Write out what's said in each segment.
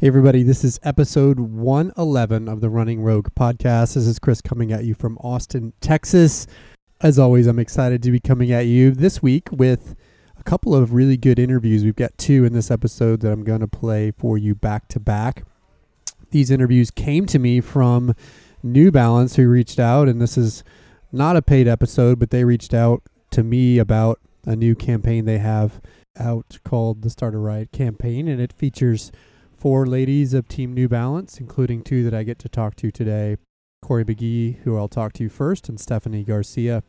Hey, everybody, this is episode 111 of the Running Rogue podcast. This is Chris coming at you from Austin, Texas. As always, I'm excited to be coming at you this week with a couple of really good interviews. We've got two in this episode that I'm going to play for you back to back. These interviews came to me from New Balance, who reached out, and this is not a paid episode, but they reached out to me about a new campaign they have out called the Start a Riot campaign, and it features four ladies of Team New Balance, including two that I get to talk to today Cory McGee, who I'll talk to first, and Stephanie Garcia.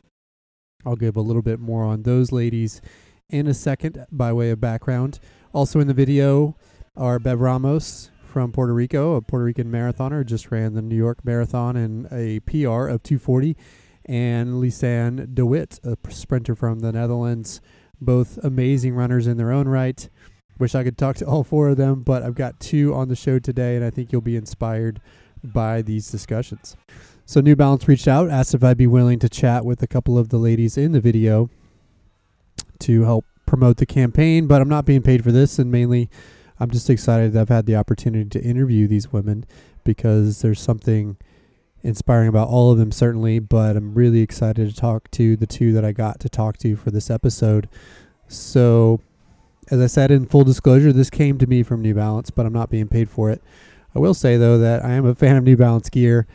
I'll give a little bit more on those ladies in a second by way of background. Also in the video are Bev Ramos from Puerto Rico, a Puerto Rican marathoner, just ran the New York Marathon in a PR of 240, and Lisanne de Wit, a sprinter from the Netherlands. Both amazing runners in their own right. Wish I could talk to all four of them, but I've got two on the show today, and I think you'll be inspired by these discussions. So, New Balance reached out, asked if I'd be willing to chat with a couple of the ladies in the video to help promote the campaign, but I'm not being paid for this, and mainly I'm just excited that I've had the opportunity to interview these women because there's something inspiring about all of them, certainly, but I'm really excited to talk to the two that I got to talk to for this episode. So, as I said in full disclosure, this came to me from New Balance, but I'm not being paid for it. I will say though that I am a fan of New Balance gear.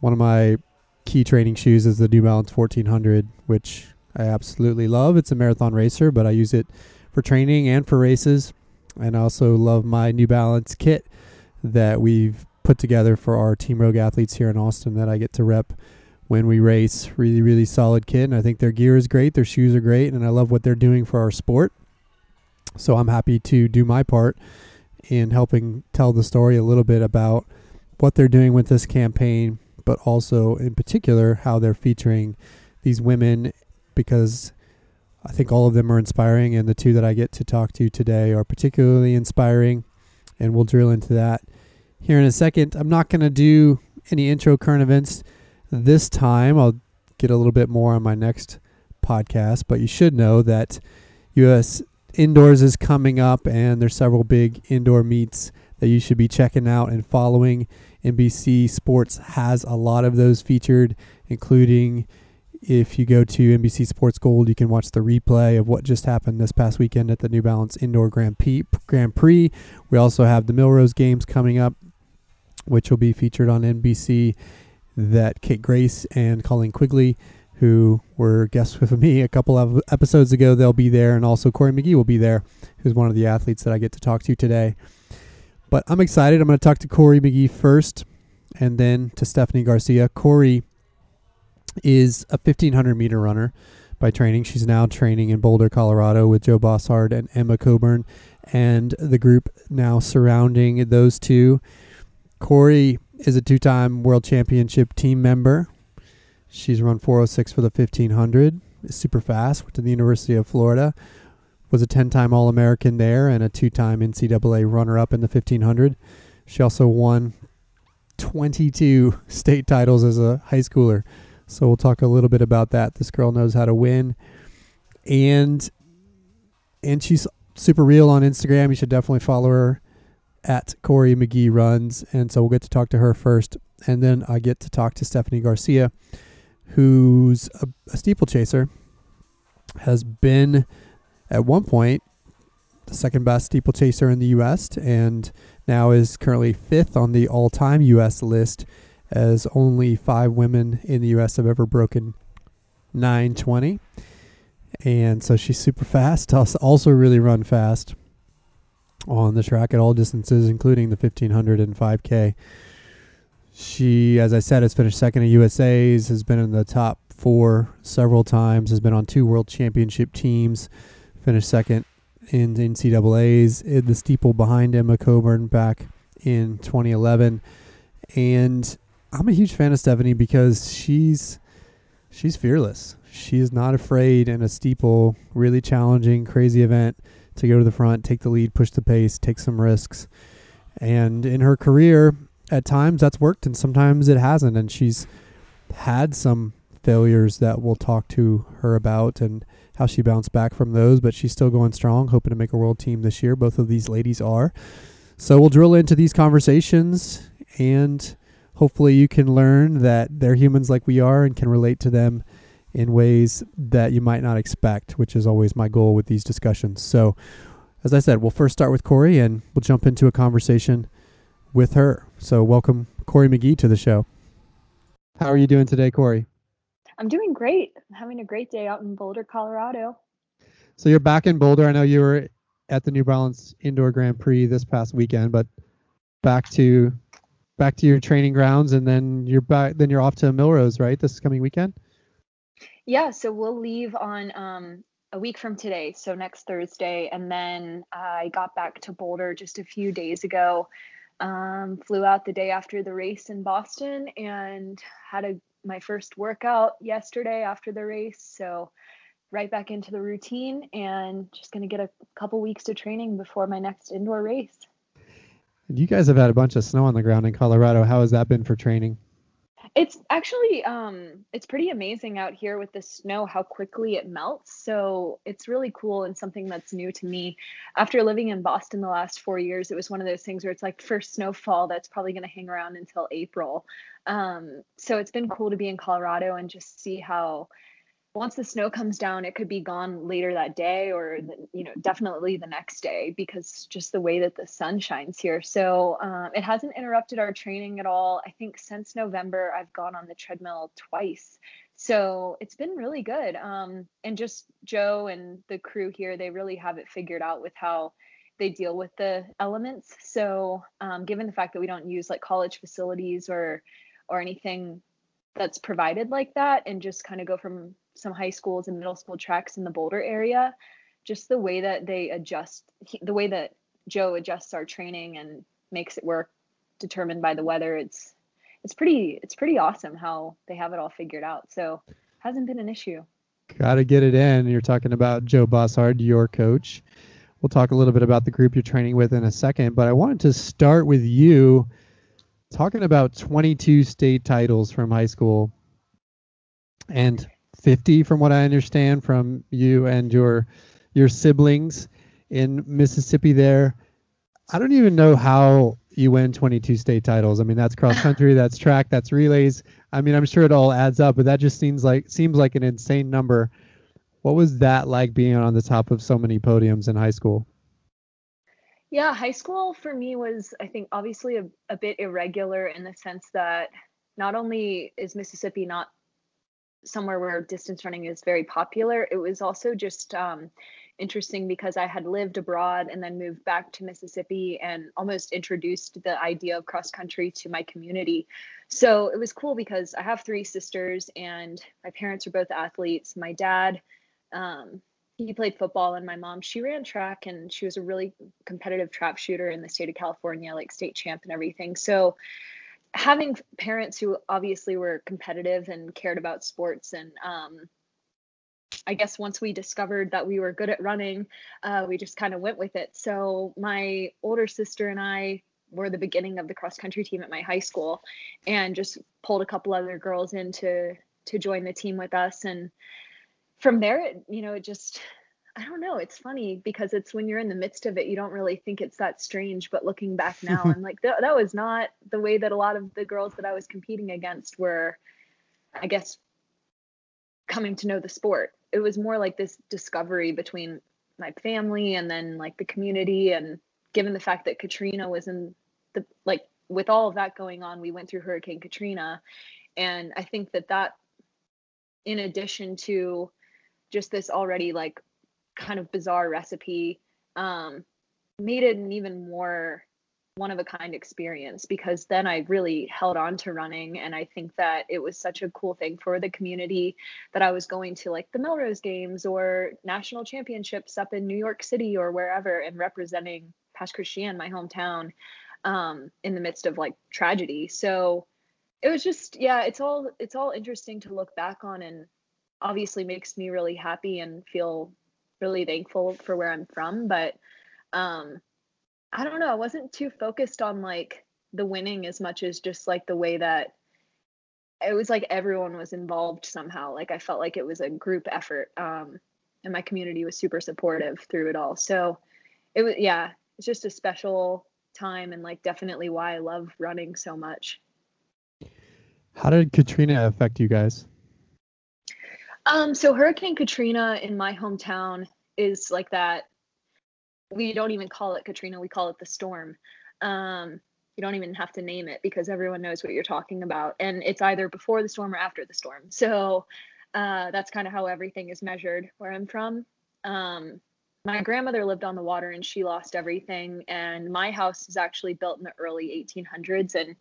One of my key training shoes is the New Balance 1400, which I absolutely love. It's a marathon racer, but I use it for training and for races. And I also love my New Balance kit that we've put together for our Team Rogue athletes here in Austin that I get to rep when we race. Really, really solid kit. And I think their gear is great. Their shoes are great. And I love what they're doing for our sport. So I'm happy to do my part in helping tell the story a little bit about what they're doing with this campaign, but also in particular how they're featuring these women because I think all of them are inspiring, and the two that I get to talk to today are particularly inspiring, and we'll drill into that here in a second. I'm not going to do any intro current events this time. I'll get a little bit more on my next podcast, but you should know that US indoors is coming up, and there's several big indoor meets that you should be checking out and following. NBC Sports has a lot of those featured, including if you go to NBC Sports Gold, you can watch the replay of what just happened this past weekend at the New Balance Indoor Grand Prix. Grand Prix. We also have the Millrose Games coming up, which will be featured on NBC. That Kate Grace and Colleen Quigley who were guests with me a couple of episodes ago. They'll be there, and also Cory McGee will be there, who's one of the athletes that I get to talk to today. But I'm excited. I'm going to talk to Cory McGee first, and then to Stephanie Garcia. Cory is a 1500 meter runner by training. She's now training in Boulder, Colorado, with Joe Bosshard and Emma Coburn, and the group now surrounding those two. Cory is a two time world championship team member She's run 406 for the 1500. is Super fast. Went to the University of Florida. Was a 10 time All American there and a two time NCAA runner up in the 1500. She also won 22 state titles as a high schooler. So we'll talk a little bit about that. This girl knows how to win. And and she's super real on Instagram. You should definitely follow her at Cory McGee Runs. And so we'll get to talk to her first. And then I get to talk to Stephanie Garcia, who's a, a steeplechaser, has been at one point the second best steeplechaser in the U.S. and now is currently fifth on the all-time U.S. list, as only five women in the U.S. have ever broken 920. And so she's super fast. Also, really run fast on the track at all distances, including the 1500 and 5K. She, as I said, has finished second at USA's, has been in the top four several times, has been on two world championship teams, finished second in NCAA's in the steeple behind Emma Coburn back in 2011. And I'm a huge fan of Stephanie because she's she's fearless. She is not afraid in a steeple, really challenging, crazy event to go to the front, take the lead, push the pace, take some risks. And in her career, at times that's worked and sometimes it hasn't. And she's had some failures that we'll talk to her about and how she bounced back from those, but she's still going strong, hoping to make a world team this year. Both of these ladies are. So we'll drill into these conversations and hopefully you can learn that they're humans like we are and can relate to them in ways that you might not expect, which is always my goal with these discussions. So, as I said, we'll first start with Cory and we'll jump into a conversation with her. So, welcome Cory McGee to the show. How are you doing today, Cory? I'm doing great. I'm having a great day out in Boulder, Colorado. So, you're back in Boulder. I know you were at the New Balance Indoor Grand Prix this past weekend, but back to back to your training grounds and then you're back then you're off to Millrose, right? This coming weekend? Yeah, so we'll leave on um, a week from today, so next Thursday, and then I got back to Boulder just a few days ago. Um, flew out the day after the race in Boston and had a my first workout yesterday after the race. So right back into the routine and just going to get a couple weeks to training before my next indoor race. You guys have had a bunch of snow on the ground in Colorado. How has that been for training? It's actually um it's pretty amazing out here with the snow how quickly it melts. So it's really cool and something that's new to me. After living in Boston the last 4 years, it was one of those things where it's like first snowfall that's probably going to hang around until April. Um so it's been cool to be in Colorado and just see how once the snow comes down, it could be gone later that day or, the, you know, definitely the next day because just the way that the sun shines here. So um, it hasn't interrupted our training at all. I think since November, I've gone on the treadmill twice. So it's been really good. Um, and just Joe and the crew here, they really have it figured out with how they deal with the elements. So um, given the fact that we don't use like college facilities or or anything that's provided like that and just kind of go from some high schools and middle school tracks in the Boulder area, just the way that they adjust, the way that Joe adjusts our training and makes it work determined by the weather, it's it's pretty it's pretty awesome how they have it all figured out. So hasn't been an issue. Got to get it in. You're talking about Joe Bosshard, your coach. We'll talk a little bit about the group you're training with in a second, but I wanted to start with you talking about 22 state titles from high school. And 50 from what I understand from you and your your siblings in Mississippi there. I don't even know how you win 22 state titles. I mean, that's cross country, that's track, that's relays. I mean, I'm sure it all adds up, but that just seems like seems like an insane number. What was that like being on the top of so many podiums in high school? Yeah, high school for me was, I think, obviously a, a bit irregular in the sense that not only is Mississippi not somewhere where distance running is very popular. It was also just um, interesting because I had lived abroad and then moved back to Mississippi and almost introduced the idea of cross country to my community. So it was cool because I have three sisters and my parents are both athletes. My dad, um, he played football and my mom she ran track and she was a really competitive trap shooter in the state of california like state champ and everything so having parents who obviously were competitive and cared about sports and um, I guess once we discovered that we were good at running, uh, we just kind of went with it. So my older sister and I were the beginning of the cross country team at my high school, and just pulled a couple other girls in to to join the team with us. And from there, it, you know, it just I don't know. It's funny because it's when you're in the midst of it, you don't really think it's that strange. But looking back now, I'm like, that, that was not the way that a lot of the girls that I was competing against were, I guess, coming to know the sport. It was more like this discovery between my family and then like the community. And given the fact that Katrina was in the, like, with all of that going on, we went through Hurricane Katrina. And I think that that, in addition to just this already like kind of bizarre recipe um, made it an even more one of a kind experience because then I really held on to running. And I think that it was such a cool thing for the community that I was going to like the Millrose games or national championships up in New York City or wherever and representing Pass Christian, my hometown, um, in the midst of like tragedy. So it was just, yeah, it's all, it's all interesting to look back on and obviously makes me really happy and feel really thankful for where I'm from, but um I don't know, I wasn't too focused on like the winning as much as just like the way that it was like everyone was involved somehow. Like I felt like it was a group effort. Um and my community was super supportive through it all. So it was yeah, it's just a special time and like definitely why I love running so much. How did Katrina affect you guys? Um, so Hurricane Katrina in my hometown is like that. We don't even call it Katrina, we call it the storm. Um, you don't even have to name it because everyone knows what you're talking about. And it's either before the storm or after the storm. So uh, that's kind of how everything is measured where I'm from. Um, my grandmother lived on the water and she lost everything. And my house is actually built in the early 1800s and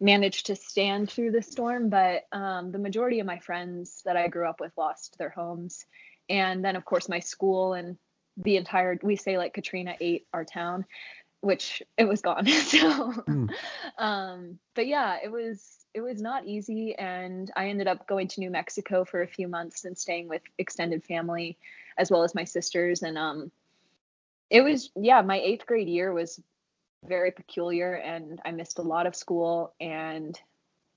managed to stand through the storm. But um, the majority of my friends that I grew up with lost their homes. And then, of course, my school and the entire, we say like Katrina ate our town which it was gone. so, mm. um, but yeah, it was it was not easy, and I ended up going to New Mexico for a few months and staying with extended family, as well as my sisters, and um, it was yeah, my eighth grade year was very peculiar, and I missed a lot of school, and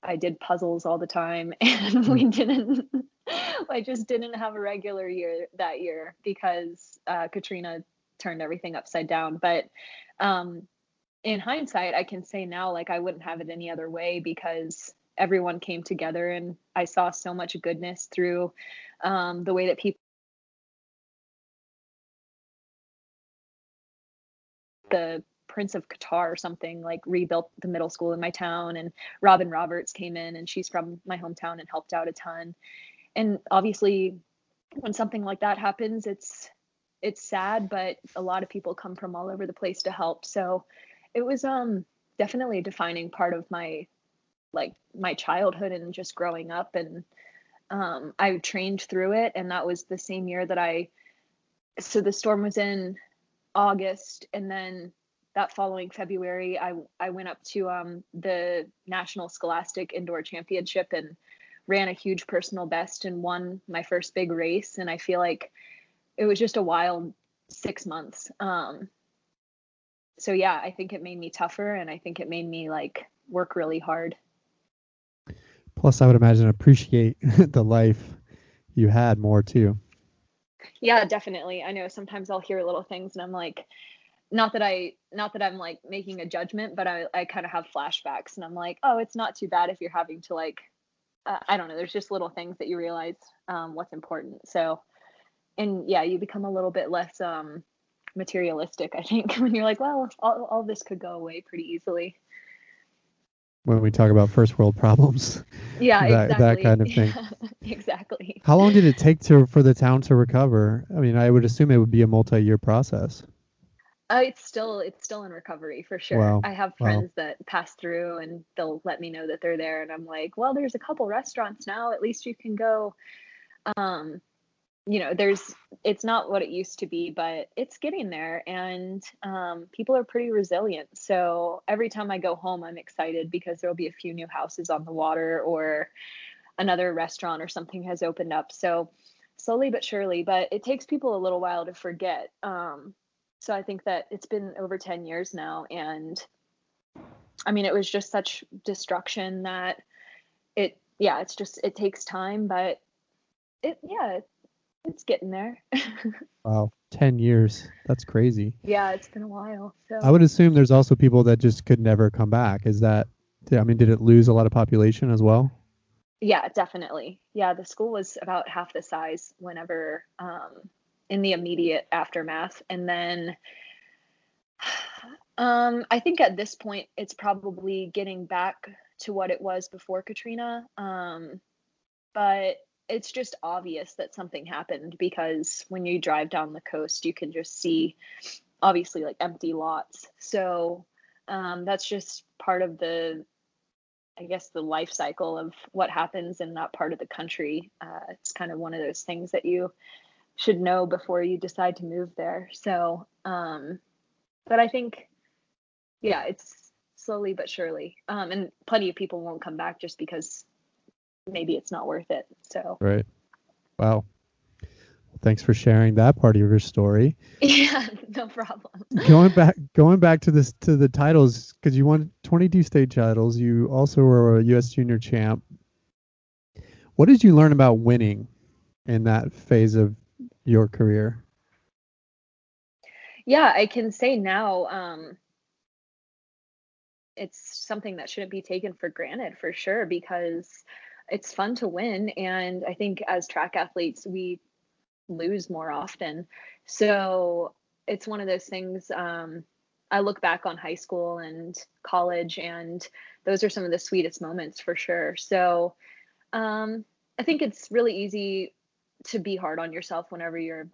I did puzzles all the time, and we hmm. didn't. I just didn't have a regular year that year because uh, Katrina turned everything upside down. But um, in hindsight, I can say now, like, I wouldn't have it any other way because everyone came together and I saw so much goodness through um, the way that people. The Prince of Qatar or something like rebuilt the middle school in my town, and Robin Roberts came in, and she's from my hometown and helped out a ton. And obviously, when something like that happens, it's it's sad, but a lot of people come from all over the place to help. So it was um definitely a defining part of my like my childhood and just growing up and um I trained through it and that was the same year that I so the storm was in August and then that following February I I went up to um the National Scholastic Indoor Championship and ran a huge personal best and won my first big race and I feel like it was just a wild six months. Um, so yeah, I think it made me tougher, and I think it made me like work really hard. Plus, I would imagine appreciate the life you had more too. Yeah, definitely. I know sometimes I'll hear little things, and I'm like, not that I, not that I'm like making a judgment, but I, I kind of have flashbacks, and I'm like, oh, it's not too bad if you're having to like, uh, I don't know. There's just little things that you realize um, what's important. So and yeah, you become a little bit less um, materialistic. I think when you're like, well, all, all this could go away pretty easily. When we talk about first world problems, yeah, that, exactly. that kind of thing. exactly. How long did it take to for the town to recover? I mean, I would assume it would be a multi-year process. Uh, it's still it's still in recovery for sure. Wow. I have friends wow. that pass through and they'll let me know that they're there, and I'm like, well, there's a couple restaurants now. At least you can go. Um, you know there's it's not what it used to be but it's getting there and um, people are pretty resilient so every time i go home i'm excited because there'll be a few new houses on the water or another restaurant or something has opened up so slowly but surely but it takes people a little while to forget um, so i think that it's been over 10 years now and i mean it was just such destruction that it yeah it's just it takes time but it yeah it's getting there. wow, ten years. That's crazy. Yeah, it's been a while. So I would assume there's also people that just could never come back. Is that? I mean, did it lose a lot of population as well? Yeah, definitely. Yeah, the school was about half the size whenever um, in the immediate aftermath, and then. Um, I think at this point it's probably getting back to what it was before Katrina. Um, but it's just obvious that something happened because when you drive down the coast, you can just see obviously like empty lots. So um, that's just part of the, I guess, the life cycle of what happens in that part of the country. Uh, it's kind of one of those things that you should know before you decide to move there. So, um, but I think, yeah, it's slowly but surely. Um, and plenty of people won't come back just because maybe it's not worth it. So right. Wow. Thanks for sharing that part of your story. Yeah, no problem. going back, going back to this to the titles because you won 22 state titles. You also were a U.S. Junior champ. What did you learn about winning in that phase of your career? Yeah, I can say now. Um, it's something that shouldn't be taken for granted for sure because it's fun to win and I think as track athletes we lose more often. So it's one of those things um, I look back on high school and college and those are some of the sweetest moments for sure. So um, I think it's really easy to be hard on yourself whenever you're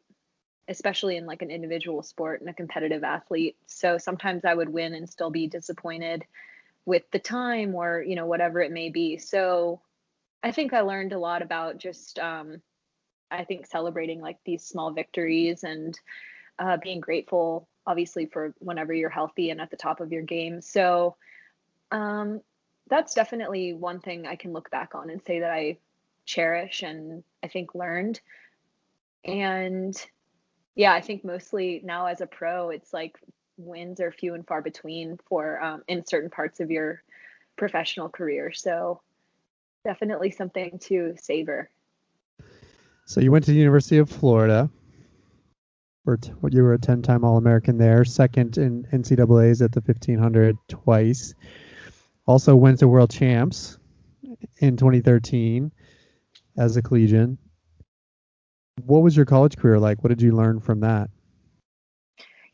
especially in like an individual sport and a competitive athlete. So sometimes I would win and still be disappointed with the time or, you know, whatever it may be. So I think I learned a lot about just, um, I think celebrating like these small victories and uh, being grateful, obviously, for whenever you're healthy and at the top of your game. So um, that's definitely one thing I can look back on and say that I cherish and I think learned. And yeah, I think mostly now as a pro, it's like wins are few and far between for um, in certain parts of your professional career. So definitely something to savor. So you went to the University of Florida. Or t- you were a 10-time All-American there, second in NCAA's at the 1500 twice. Also went to World Champs in 2013 as a collegian. What was your college career like? What did you learn from that?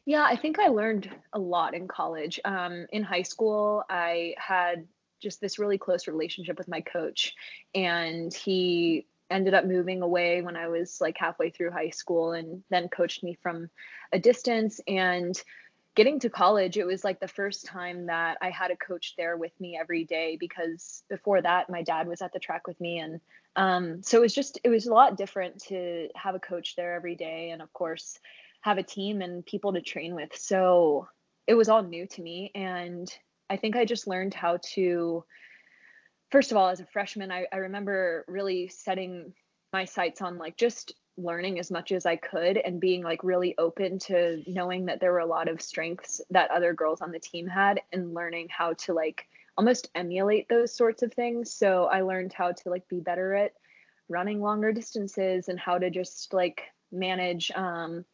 Yeah, I think I learned a lot in college. Um, in high school, I had just this really close relationship with my coach, and he ended up moving away when I was like halfway through high school and then coached me from a distance. And getting to college, it was like the first time that I had a coach there with me every day because before that, my dad was at the track with me. And um, so it was just, it was a lot different to have a coach there every day. And of course, have a team and people to train with. So it was all new to me. And I think I just learned how to, first of all, as a freshman, I, I remember really setting my sights on like just learning as much as I could and being like really open to knowing that there were a lot of strengths that other girls on the team had and learning how to like almost emulate those sorts of things. So I learned how to like be better at running longer distances and how to just like manage um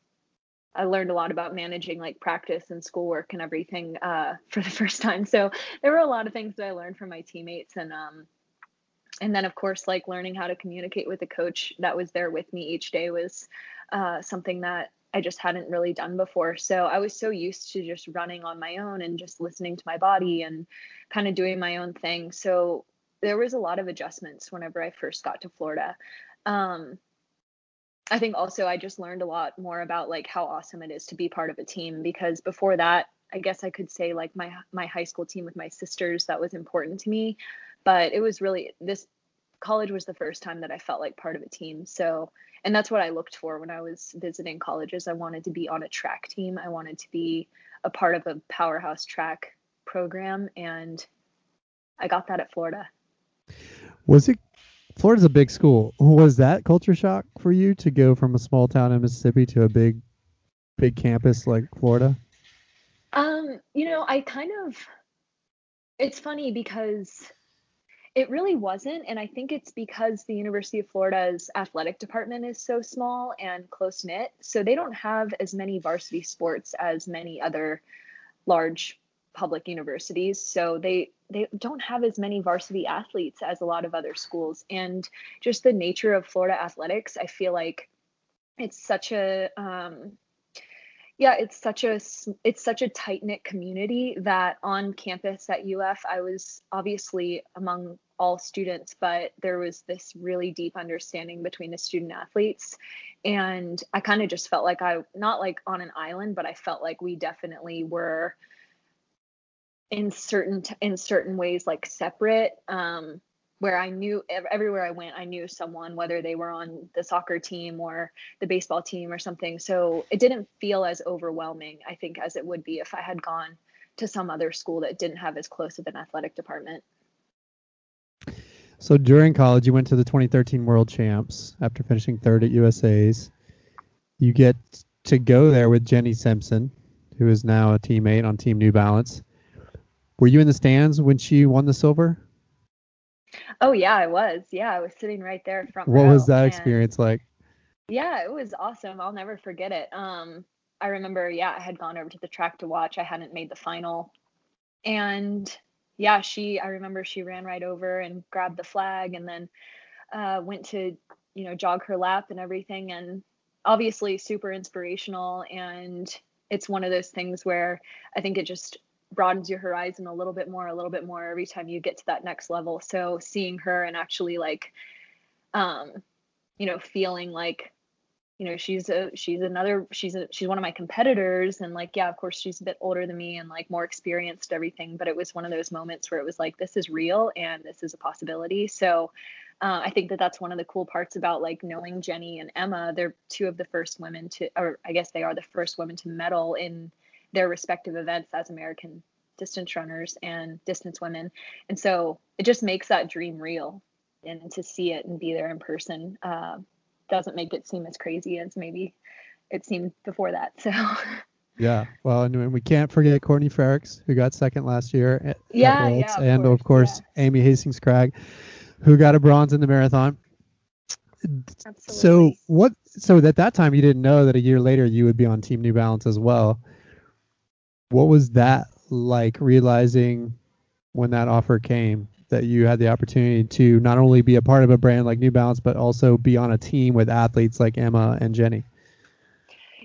I learned a lot about managing like practice and schoolwork and everything uh, for the first time. So there were a lot of things that I learned from my teammates and um, and then of course like learning how to communicate with a coach that was there with me each day was uh, something that I just hadn't really done before. So I was so used to just running on my own and just listening to my body and kind of doing my own thing. So there was a lot of adjustments whenever I first got to Florida. Um, I think also I just learned a lot more about like how awesome it is to be part of a team because before that, I guess I could say like my my high school team with my sisters that was important to me, but it was really this college was the first time that I felt like part of a team. So, and that's what I looked for when I was visiting colleges. I wanted to be on a track team. I wanted to be a part of a powerhouse track program and I got that at Florida. Was it Florida's a big school. Was that culture shock for you to go from a small town in Mississippi to a big, big campus like Florida? Um, you know, I kind of. It's funny because it really wasn't, and I think it's because the University of Florida's athletic department is so small and close knit, so they don't have as many varsity sports as many other large public universities. So they they don't have as many varsity athletes as a lot of other schools and just the nature of florida athletics i feel like it's such a um, yeah it's such a it's such a tight knit community that on campus at uf i was obviously among all students but there was this really deep understanding between the student athletes and i kind of just felt like i not like on an island but i felt like we definitely were in certain in certain ways like separate um where I knew everywhere I went, I knew someone, whether they were on the soccer team or the baseball team or something. So it didn't feel as overwhelming, I think, as it would be if I had gone to some other school that didn't have as close of an athletic department. So during college, you went to the 2013 World Champs after finishing third at USA's. You get to go there with Jenny Simpson, who is now a teammate on Team New Balance. Were you in the stands when she won the silver? Oh yeah, I was. Yeah, I was sitting right there front. What was that experience like? Yeah, it was awesome. I'll never forget it. Um, I remember, yeah, I had gone over to the track to watch. I hadn't made the final, and yeah, she I remember she ran right over and grabbed the flag and then uh, went to you know jog her lap and everything and obviously super inspirational and it's one of those things where I think it just broadens your horizon a little bit more a little bit more every time you get to that next level. So seeing her and actually like um you know feeling like you know she's a she's another she's a she's one of my competitors and like yeah of course she's a bit older than me and like more experienced everything but it was one of those moments where it was like this is real and this is a possibility. So uh, i think that that's one of the cool parts about like knowing jenny and emma. They're two of the first women to or i guess they are the first women to medal in their respective events as american distance runners and distance women. And so it just makes that dream real and to see it and be there in person uh, doesn't make it seem as crazy as maybe it seemed before that. So. Yeah, well, and we can't forget Courtney Frerichs, who got second last year at, yeah, yeah, of and course, of course yeah. Amy Hastings Cragg, who got a bronze in the marathon. Absolutely. So what? So at that time, you didn't know that a year later you would be on Team New Balance as well. What was that like? Realizing when that offer came that you had the opportunity to not only be a part of a brand like New Balance, but also be on a team with athletes like Emma and Jenny.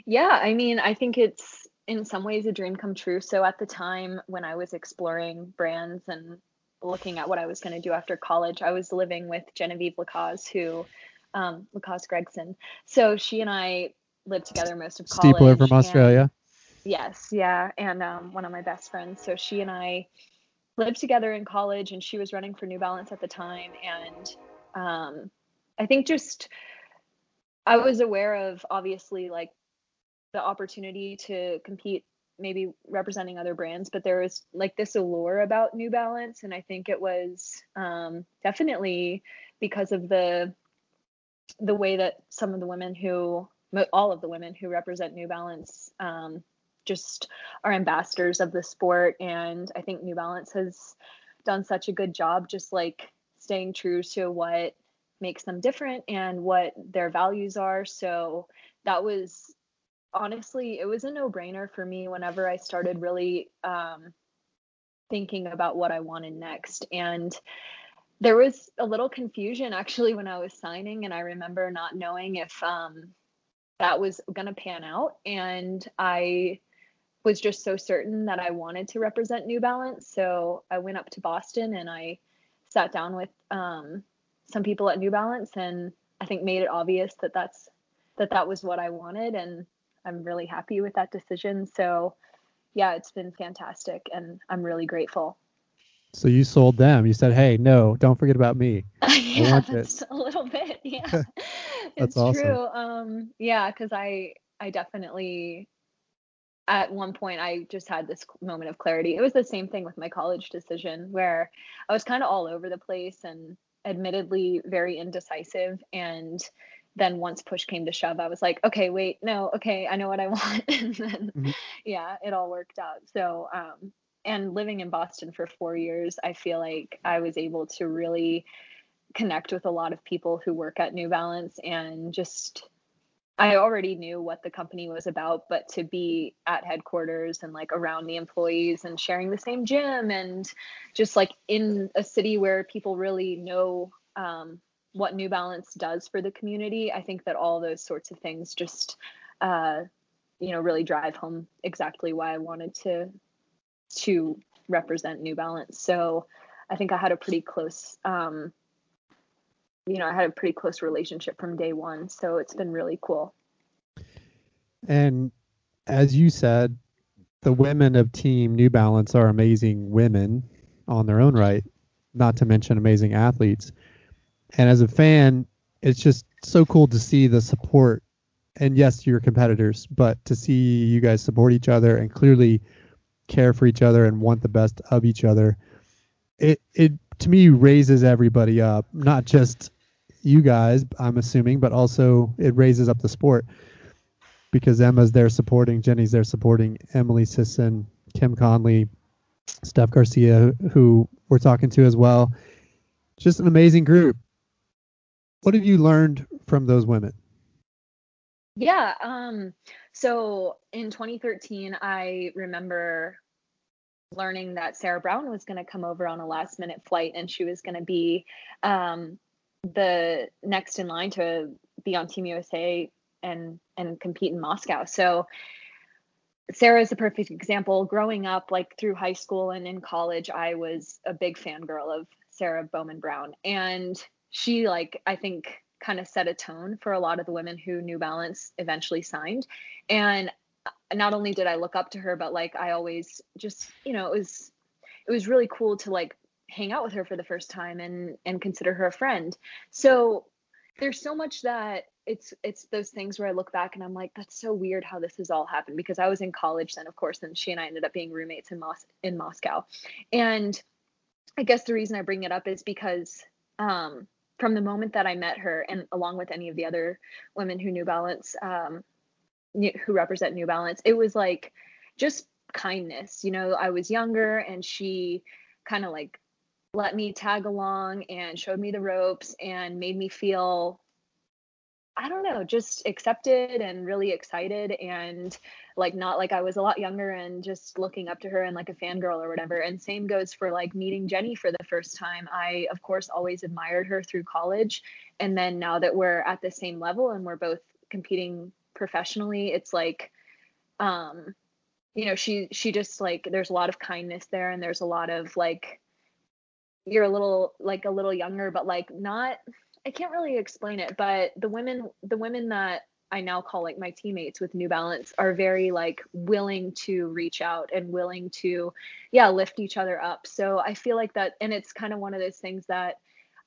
Yeah, I mean, I think it's in some ways a dream come true. So at the time when I was exploring brands and looking at what I was going to do after college, I was living with Genevieve Lacaze, who um, Lacaze Gregson. So she and I lived together most of college. Steepler from Australia. Yes, yeah, and um, one of my best friends. So she and I lived together in college and she was running for New Balance at the time. And um, I think just I was aware of obviously like the opportunity to compete, maybe representing other brands, but there was like this allure about New Balance. And I think it was um, definitely because of the the way that some of the women who all of the women who represent New Balance um, just are ambassadors of the sport. And I think New Balance has done such a good job just like staying true to what makes them different and what their values are. So that was honestly, it was a no brainer for me whenever I started really um, thinking about what I wanted next. And there was a little confusion actually when I was signing, and I remember not knowing if um, that was going to pan out. And I was just so certain that I wanted to represent New Balance. So I went up to Boston and I sat down with um, some people at New Balance and I think made it obvious that that's that that was what I wanted and I'm really happy with that decision. So yeah, it's been fantastic and I'm really grateful. So you sold them. You said, "Hey, no, don't forget about me." yeah, that's a little bit. Yeah, that's it's awesome. true. Um, yeah, because I I definitely at one point I just had this moment of clarity. It was the same thing with my college decision where I was kind of all over the place and admittedly very indecisive and then once push came to shove I was like, okay, wait, no, okay, I know what I want and then Mhm. yeah, it all worked out. So um and living in Boston for 4 years, I feel like I was able to really connect with a lot of people who work at New Balance and just I already knew what the company was about, but to be at headquarters and like around the employees and sharing the same gym and just like in a city where people really know um, what New Balance does for the community, I think that all those sorts of things just, uh, you know, really drive home exactly why I wanted to to represent New Balance. So I think I had a pretty close um, you know, I had a pretty close relationship from day one. So it's been really cool. And as you said, the women of Team New Balance are amazing women on their own right, not to mention amazing athletes. And as a fan, it's just so cool to see the support. And yes, you're competitors, but to see you guys support each other and clearly care for each other and want the best of each other, it it to me raises everybody up, not just you guys, I'm assuming, but also it raises up the sport because Emma's there supporting, Jenny's there supporting, Emily Sisson, Kim Conley, Steph Garcia, who we're talking to as well. Just an amazing group. What have you learned from those women? Yeah. Um, so in 2013, I remember learning that Sarah Brown was going to come over on a last minute flight and she was going to be um, the next in line to be on Team USA and and compete in Moscow. So Sarah is a perfect example. Growing up, like through high school and in college, I was a big fangirl of Sarah Bowman Brown, and she like I think kind of set a tone for a lot of the women who New Balance eventually signed. And not only did I look up to her, but like I always just, you know, it was it was really cool to like hang out with her for the first time and and consider her a friend. So there's so much that it's it's those things where I look back and I'm like, that's so weird how this has all happened because I was in college then, of course, and she and I ended up being roommates in Mos in Moscow. And I guess the reason I bring it up is because um, from the moment that I met her, and along with any of the other women who New Balance, um, who represent New Balance, it was like just kindness. You know, I was younger, and she kind of like let me tag along and showed me the ropes and made me feel I don't know, just accepted and really excited and like not like I was a lot younger and just looking up to her and like a fangirl or whatever. And same goes for like meeting Jenny for the first time. I of course always admired her through college. And then now that we're at the same level and we're both competing professionally, it's like um you know, she she just like there's a lot of kindness there and there's a lot of like you're a little like a little younger but like not I can't really explain it, but the women the women that I now call like my teammates with New Balance are very like willing to reach out and willing to yeah, lift each other up. So I feel like that and it's kind of one of those things that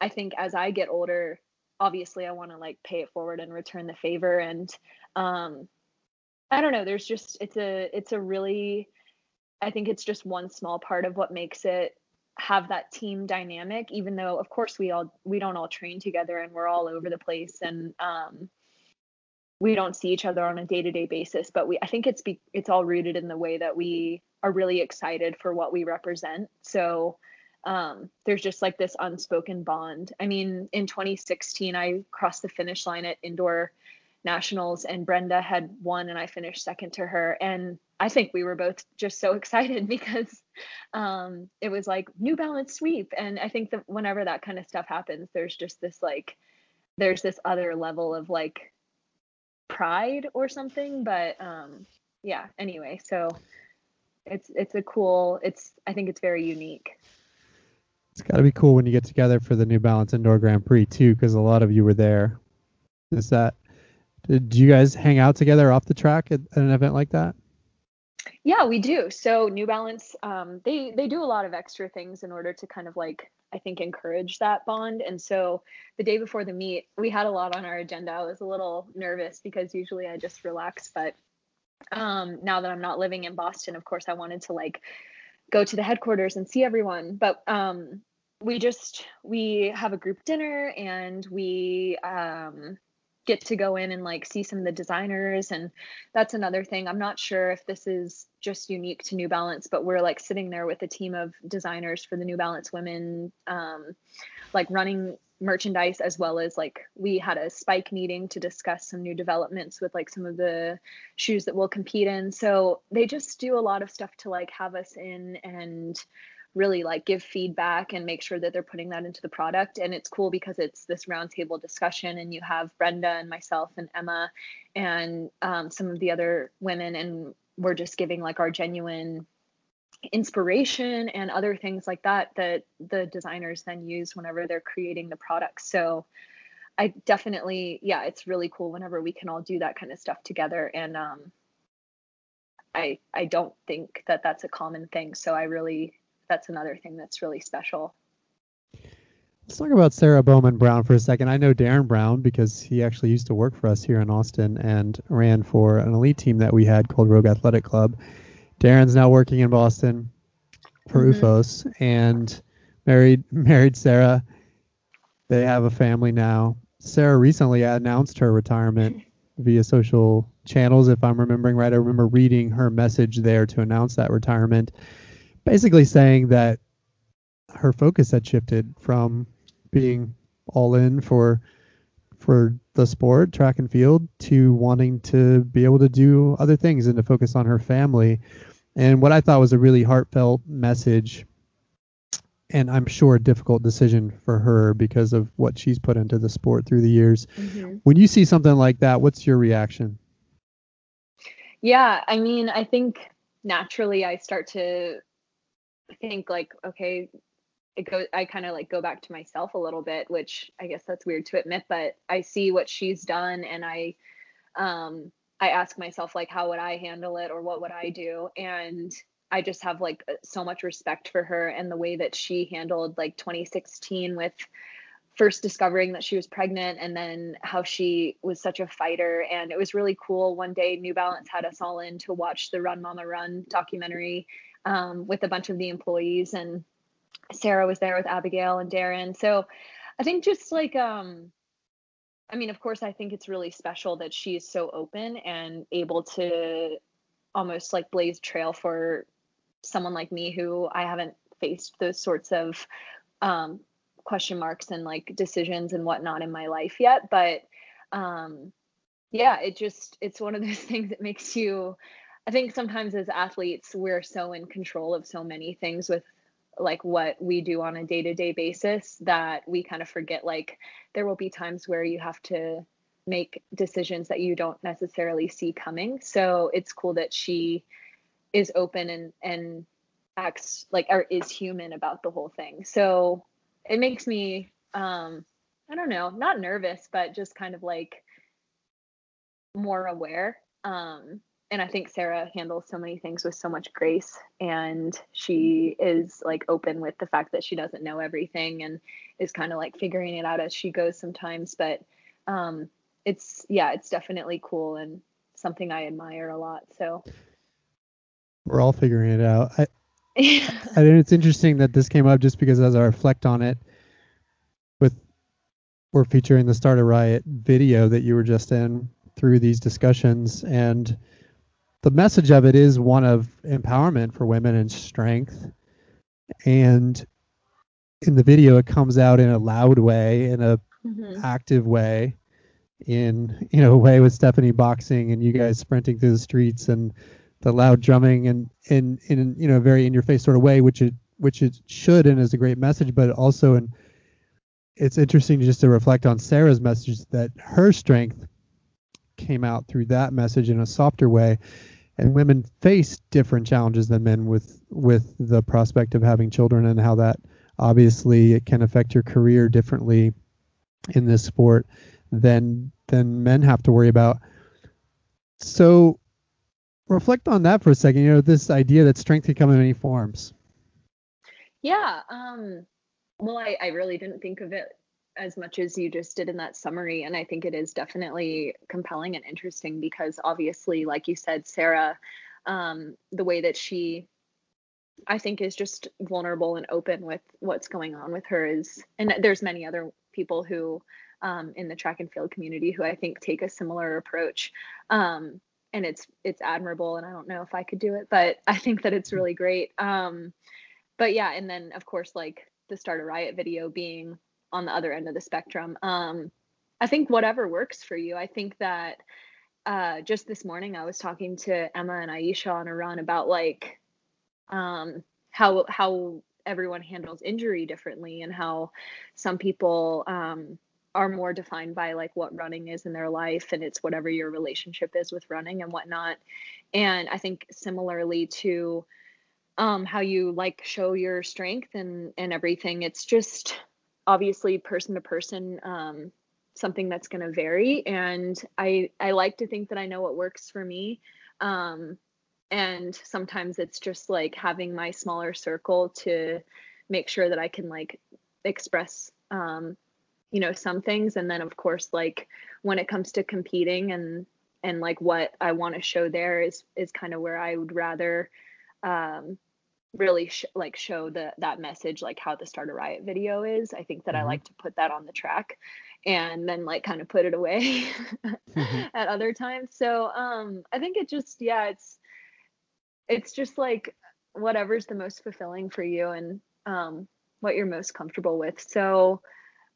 I think as I get older, obviously I want to like pay it forward and return the favor and um I don't know, there's just it's a it's a really I think it's just one small part of what makes it have that team dynamic even though of course we all we don't all train together and we're all over the place and um we don't see each other on a day-to-day basis but we i think it's be, it's all rooted in the way that we are really excited for what we represent. So um, there's just like this unspoken bond. I mean in 2016 i crossed the finish line at indoor nationals and brenda had won and i finished second to her and I think we were both just so excited because um, it was like New Balance sweep. And I think that whenever that kind of stuff happens, there's just this like, there's this other level of like pride or something. But um, yeah, anyway, so it's it's a cool. It's I think it's very unique. It's got to be cool when you get together for the New Balance Indoor Grand Prix too, because a lot of you were there. Is that? Did you guys hang out together off the track at, at an event like that? Yeah, we do. So New Balance, um, they they do a lot of extra things in order to kind of like I think encourage that bond. And so the day before the meet, we had a lot on our agenda. I was a little nervous because usually I just relax, but um, now that I'm not living in Boston, of course I wanted to like go to the headquarters and see everyone. But um, we just we have a group dinner and we um, get to go in and like see some of the designers and that's another thing. I'm not sure if this is just unique to new balance but we're like sitting there with a team of designers for the new balance women um, like running merchandise as well as like we had a spike meeting to discuss some new developments with like some of the shoes that we'll compete in. So they just do a lot of stuff to like have us in and really like give feedback and make sure that they're putting that into the product. And it's cool because it's this roundtable discussion and you have brenda and myself and emma and um, some of the other women and we're just giving like our genuine inspiration and other things like that that the designers then use whenever they're creating the products so i definitely yeah it's really cool whenever we can all do that kind of stuff together. And um i i don't think that that's a common thing. So i really that's another thing that's really special. Let's talk about Sarah Bowman Brown for a second. I know Darren Brown because he actually used to work for us here in Austin and ran for an elite team that we had called Rogue Athletic Club. Darren's now working in Boston for mm-hmm. UFOS and married married Sarah. They have a family now. Sarah recently announced her retirement via social channels, if I'm remembering right. I remember reading her message there to announce that retirement basically saying that her focus had shifted from being all in for for the sport track and field to wanting to be able to do other things and to focus on her family and what I thought was a really heartfelt message and I'm sure a difficult decision for her because of what she's put into the sport through the years. Mm-hmm. When you see something like that, what's your reaction? Yeah, I mean, I think naturally I start to think like, okay, it goes I kind of like go back to myself a little bit, which I guess that's weird to admit, but I see what she's done and I um I ask myself like how would I handle it or what would I do? And I just have like so much respect for her and the way that she handled like 2016 with first discovering that she was pregnant and then how she was such a fighter. And it was really cool. One day new balance had us all in to watch the run mama run documentary um, with a bunch of the employees and sarah was there with abigail and darren. So i think just like um i mean of course i think it's really special that she's so open and able to almost like blaze trail for someone like me who i haven't faced those sorts of um, question marks and like decisions and whatnot in my life yet. But um yeah it just it's one of those things that makes you i think sometimes as athletes we're so in control of so many things with like what we do on a day-to-day basis that we kind of forget like there will be times where you have to make decisions that you don't necessarily see coming so it's cool that she is open and and acts like or is human about the whole thing so it makes me um I don't know, not nervous, but just kind of like more aware. Um and I think Sarah handles so many things with so much grace and she is like open with the fact that she doesn't know everything and is kind of like figuring it out as she goes sometimes, but um it's yeah, it's definitely cool and something I admire a lot. So we're all figuring it out. I I think it's interesting that this came up just because as I reflect on it, with we're featuring the Start a Riot video that you were just in through these discussions, and the message of it is one of empowerment for women and strength. And in the video, it comes out in a loud way, in a mm-hmm. active way, in you know a way with Stephanie boxing and you guys sprinting through the streets and the loud drumming and in in you know a very in your face sort of way, which it which it should and is a great message, but also and it's interesting just to reflect on Sarah's message that her strength came out through that message in a softer way and women face different challenges than men with with the prospect of having children and how that obviously it can affect your career differently in this sport than than men have to worry about so reflect on that for a second. You know, this idea that strength can come in many forms. Yeah. Um, well, I, I really didn't think of it as much as you just did in that summary. And I think it is definitely compelling and interesting because obviously, like you said, Sarah, um, the way that she I think is just vulnerable and open with what's going on with her is and there's many other people who um, in the track and field community who I think take a similar approach. Um, and it's it's admirable and i don't know if i could do it but i think that it's really great um but yeah and then of course like the start a Riot video being on the other end of the spectrum. Um i think whatever works for you. I think that uh just this morning i was talking to emma and aisha on a run about like um how how everyone handles injury differently and how some people um are more defined by like what running is in their life and it's whatever your relationship is with running and whatnot. And i think similarly to um, how you like show your strength and and everything it's just obviously person to person um, something that's going to vary and i i like to think that i know what works for me um, and sometimes it's just like having my smaller circle to make sure that i can like express um, you know some things and then of course like when it comes to competing and and like what I want to show there is is kind of where I would rather um really sh- like show the that message like how the start a Riot video is. I think that mm-hmm. I like to put that on the track and then like kind of put it away mm-hmm. at other times. So um I think it just yeah, it's it's just like whatever's the most fulfilling for you and um what you're most comfortable with. So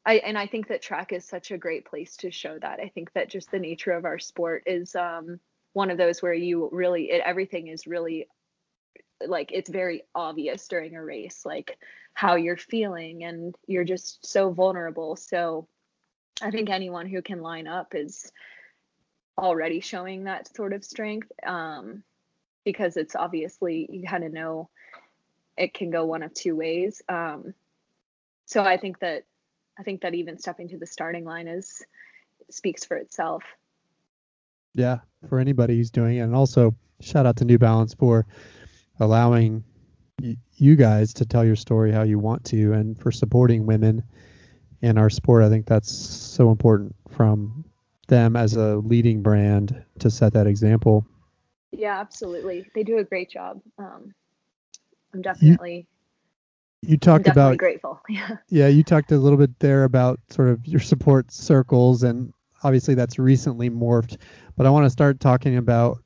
I and I think that track is such a great place to show that. I think that just the nature of our sport is um, one of those where you really it, everything is really like it's very obvious during a race like how you're feeling and you're just so vulnerable. So i think anyone who can line up is already showing that sort of strength um, because it's obviously you kind of know it can go one of two ways. Um, so i think that i think that even stepping to the starting line is speaks for itself. Yeah for anybody who's doing it. And also shout out to new balance for allowing y- you guys to tell your story how you want to and for supporting women in our sport. I think that's so important from them as a leading brand to set that example. Yeah, absolutely. They do a great job. Um, I'm definitely. You, you talked about grateful. Yeah. Yeah, you talked a little bit there about sort of your support circles, and obviously that's recently morphed. But I want to start talking about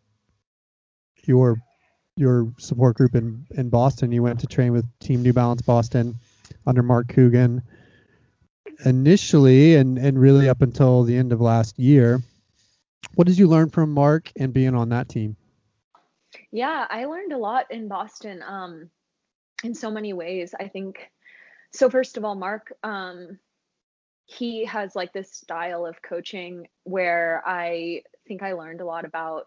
your your support group in in Boston. You went to train with Team New Balance Boston under Mark Coogan initially, and and really up until the end of last year. What did you learn from Mark and being on that team? Yeah, I learned a lot in Boston. Um, in so many ways, I think. So first of all, Mark, um, he has like this style of coaching where I think I learned a lot about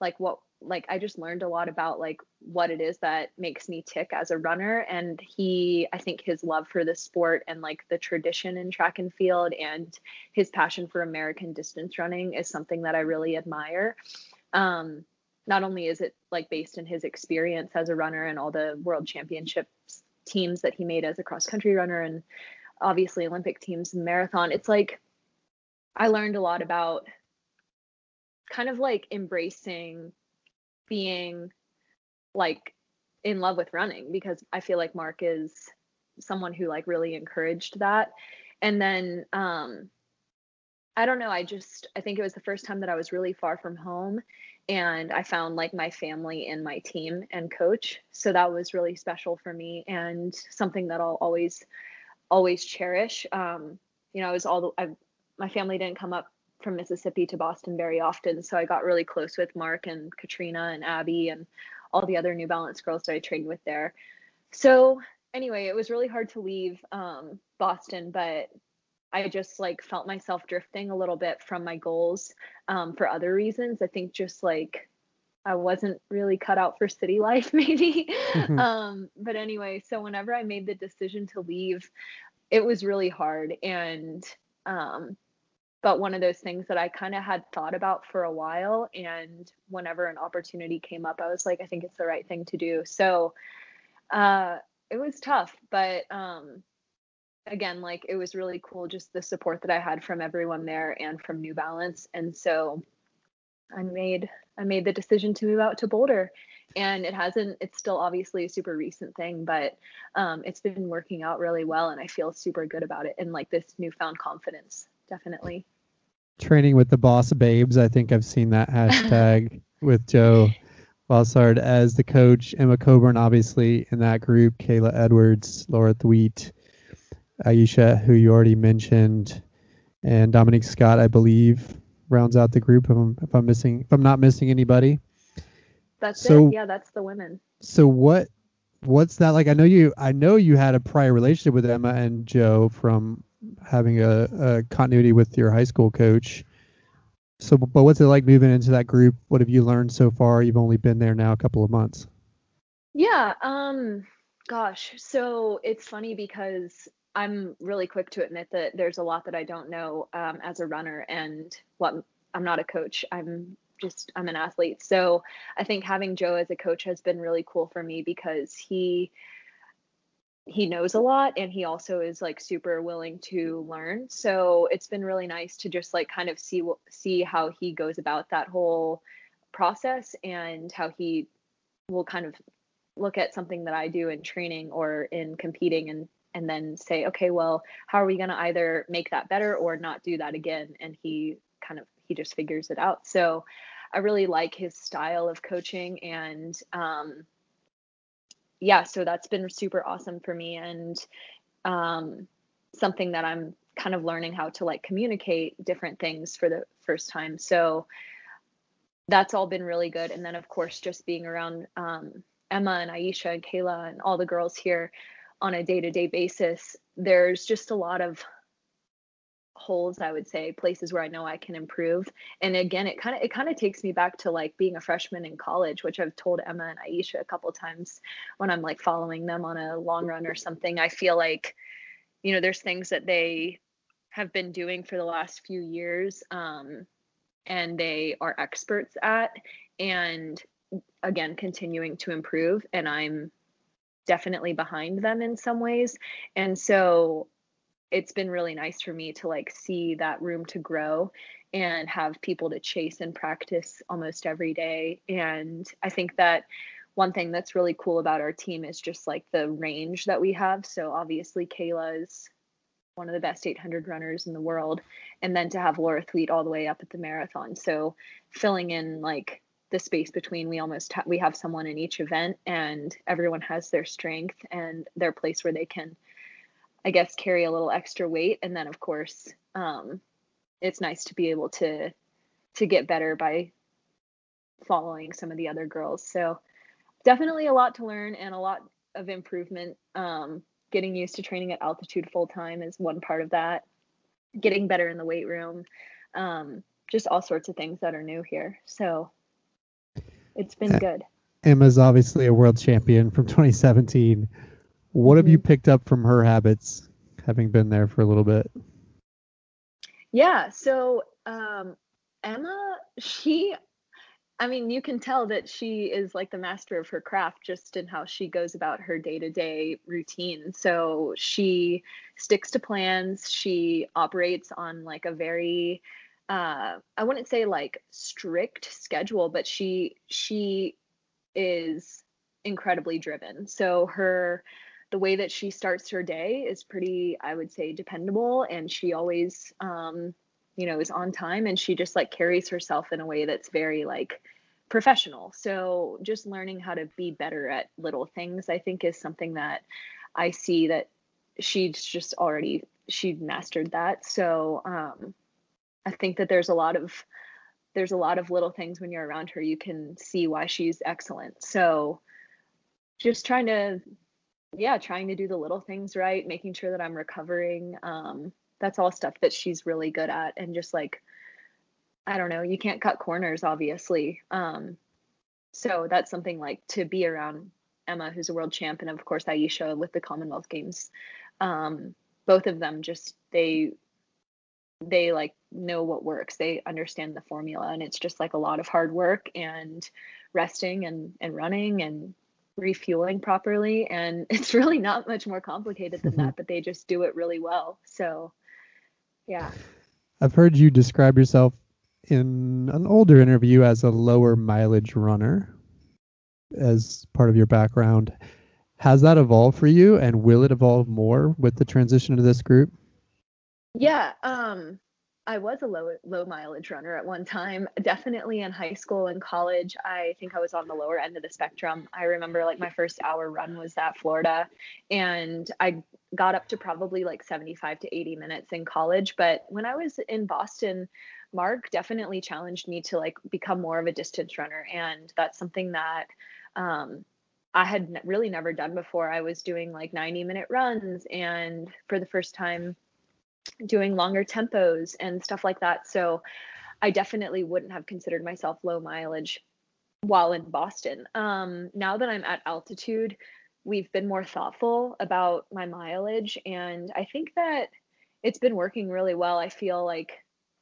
like what like I just learned a lot about like what it is that makes me tick as a runner and he I think his love for the sport and like the tradition in track and field and his passion for American distance running is something that I really admire. Um not only is it like based in his experience as a runner and all the world championships teams that he made as a cross country runner and obviously Olympic teams and marathon it's like I learned a lot about kind of like embracing being like in love with running because I feel like Mark is someone who like really encouraged that. And then um I don't know, I just I think it was the first time that I was really far from home and I found like my family and my team and coach. So that was really special for me and something that I'll always always cherish. Um you know, I was all the I, my family didn't come up from Mississippi to Boston very often. So I got really close with Mark and Katrina and Abby and all the other New Balance girls that I trained with there. So anyway, it was really hard to leave um, Boston, but I just like felt myself drifting a little bit from my goals um, for other reasons. I think just like I wasn't really cut out for city life, maybe. Mm-hmm. Um, but anyway, so whenever I made the decision to leave, it was really hard. And um, but one of those things that I kind of had thought about for a while. And whenever an opportunity came up, I was like, I think it's the right thing to do. So uh, it was tough, but um, again, like it was really cool just the support that I had from everyone there and from New Balance. And so I made I made the decision to move out to Boulder. And it hasn't, it's still obviously a super recent thing, but um, it's been working out really well. And I feel super good about it and like this newfound confidence definitely. Training with the boss babes. I think I've seen that hashtag with Joe Bosshard as the coach. Emma Coburn, obviously, in that group. Kaela Edwards, Laura Thweatt, Aisha, who you already mentioned, and Dominique Scott, I believe, rounds out the group. If I'm, if I'm missing, if I'm not missing anybody. That's so, it. Yeah, that's the women. So what what's that like? I know you I know you had a prior relationship with Emma and Joe from having a, a continuity with your high school coach. So, but what's it like moving into that group? What have you learned so far? You've only been there now a couple of months. Yeah. Um. Gosh. So it's funny because I'm really quick to admit that there's a lot that I don't know um, as a runner, and what I'm not a coach. I'm just I'm an athlete. So I think having Joe as a coach has been really cool for me because he he knows a lot and he also is like super willing to learn so it's been really nice to just like kind of see see how he goes about that whole process and how he will kind of look at something that I do in training or in competing and and then say okay well how are we going to either make that better or not do that again and he kind of he just figures it out so I really like his style of coaching and um yeah, so that's been super awesome for me and um, something that I'm kind of learning how to like communicate different things for the first time. So that's all been really good. And then of course, just being around um, Emma and Aisha and Kaela and all the girls here on a day to day basis, there's just a lot of holes i would say places where i know i can improve. And again it kind of it kind of takes me back to like being a freshman in college which i've told emma and aisha a couple times when i'm like following them on a long run or something. I feel like you know there's things that they have been doing for the last few years um, and they are experts at and again continuing to improve and i'm definitely behind them in some ways. And so it's been really nice for me to like see that room to grow and have people to chase and practice almost every day. And i think that one thing that's really cool about our team is just like the range that we have. So obviously kaela is one of the best 800 runners in the world and then to have laura thweatt all the way up at the marathon. So filling in like the space between we almost ha- we have someone in each event and everyone has their strength and their place where they can I guess carry a little extra weight. And then of course, um, it's nice to be able to to get better by following some of the other girls. So definitely a lot to learn and a lot of improvement. Um, getting used to training at altitude full time is one part of that. Getting better in the weight room. Um, just all sorts of things that are new here. So it's been good. Emma's obviously a world champion from 2017. What have you mm-hmm. picked up from her habits, having been there for a little bit? Yeah, so um, Emma, she, I mean, you can tell that she is like the master of her craft just in how she goes about her day to day routine. So she sticks to plans, she operates on like a very, uh, I wouldn't say like strict schedule, but she, she is incredibly driven. So her, the way that she starts her day is pretty, I would say, dependable. And she always, um, you know, is on time and she just like carries herself in a way that's very like professional. So just learning how to be better at little things, I think, is something that I see that she's just already she mastered that. So um, I think that there's a lot of there's a lot of little things when you're around her you can see why she's excellent. So just trying to yeah, trying to do the little things right, making sure that I'm recovering. Um, that's all stuff that she's really good at. And just like, I don't know, you can't cut corners, obviously. Um, so that's something like to be around Emma, who's a world champ, and of course Aisha with the Commonwealth Games. Um, both of them just they they like know what works. They understand the formula, and it's just like a lot of hard work and resting and and running and refueling properly and it's really not much more complicated than that but they just do it really well. So yeah. I've heard you describe yourself in an older interview as a lower mileage runner as part of your background. Has that evolved for you and will it evolve more with the transition to this group? Yeah um I was a low low mileage runner at one time. Definitely in high school and college, I think I was on the lower end of the spectrum. I remember like my first hour run was at Florida, and I got up to probably like 75 to 80 minutes in college. But when I was in Boston, Mark definitely challenged me to like become more of a distance runner, and that's something that um, I had really never done before. I was doing like 90 minute runs, and for the first time doing longer tempos and stuff like that. So I definitely wouldn't have considered myself low mileage while in Boston. Um, now that I'm at altitude, we've been more thoughtful about my mileage. And I think that it's been working really well. I feel like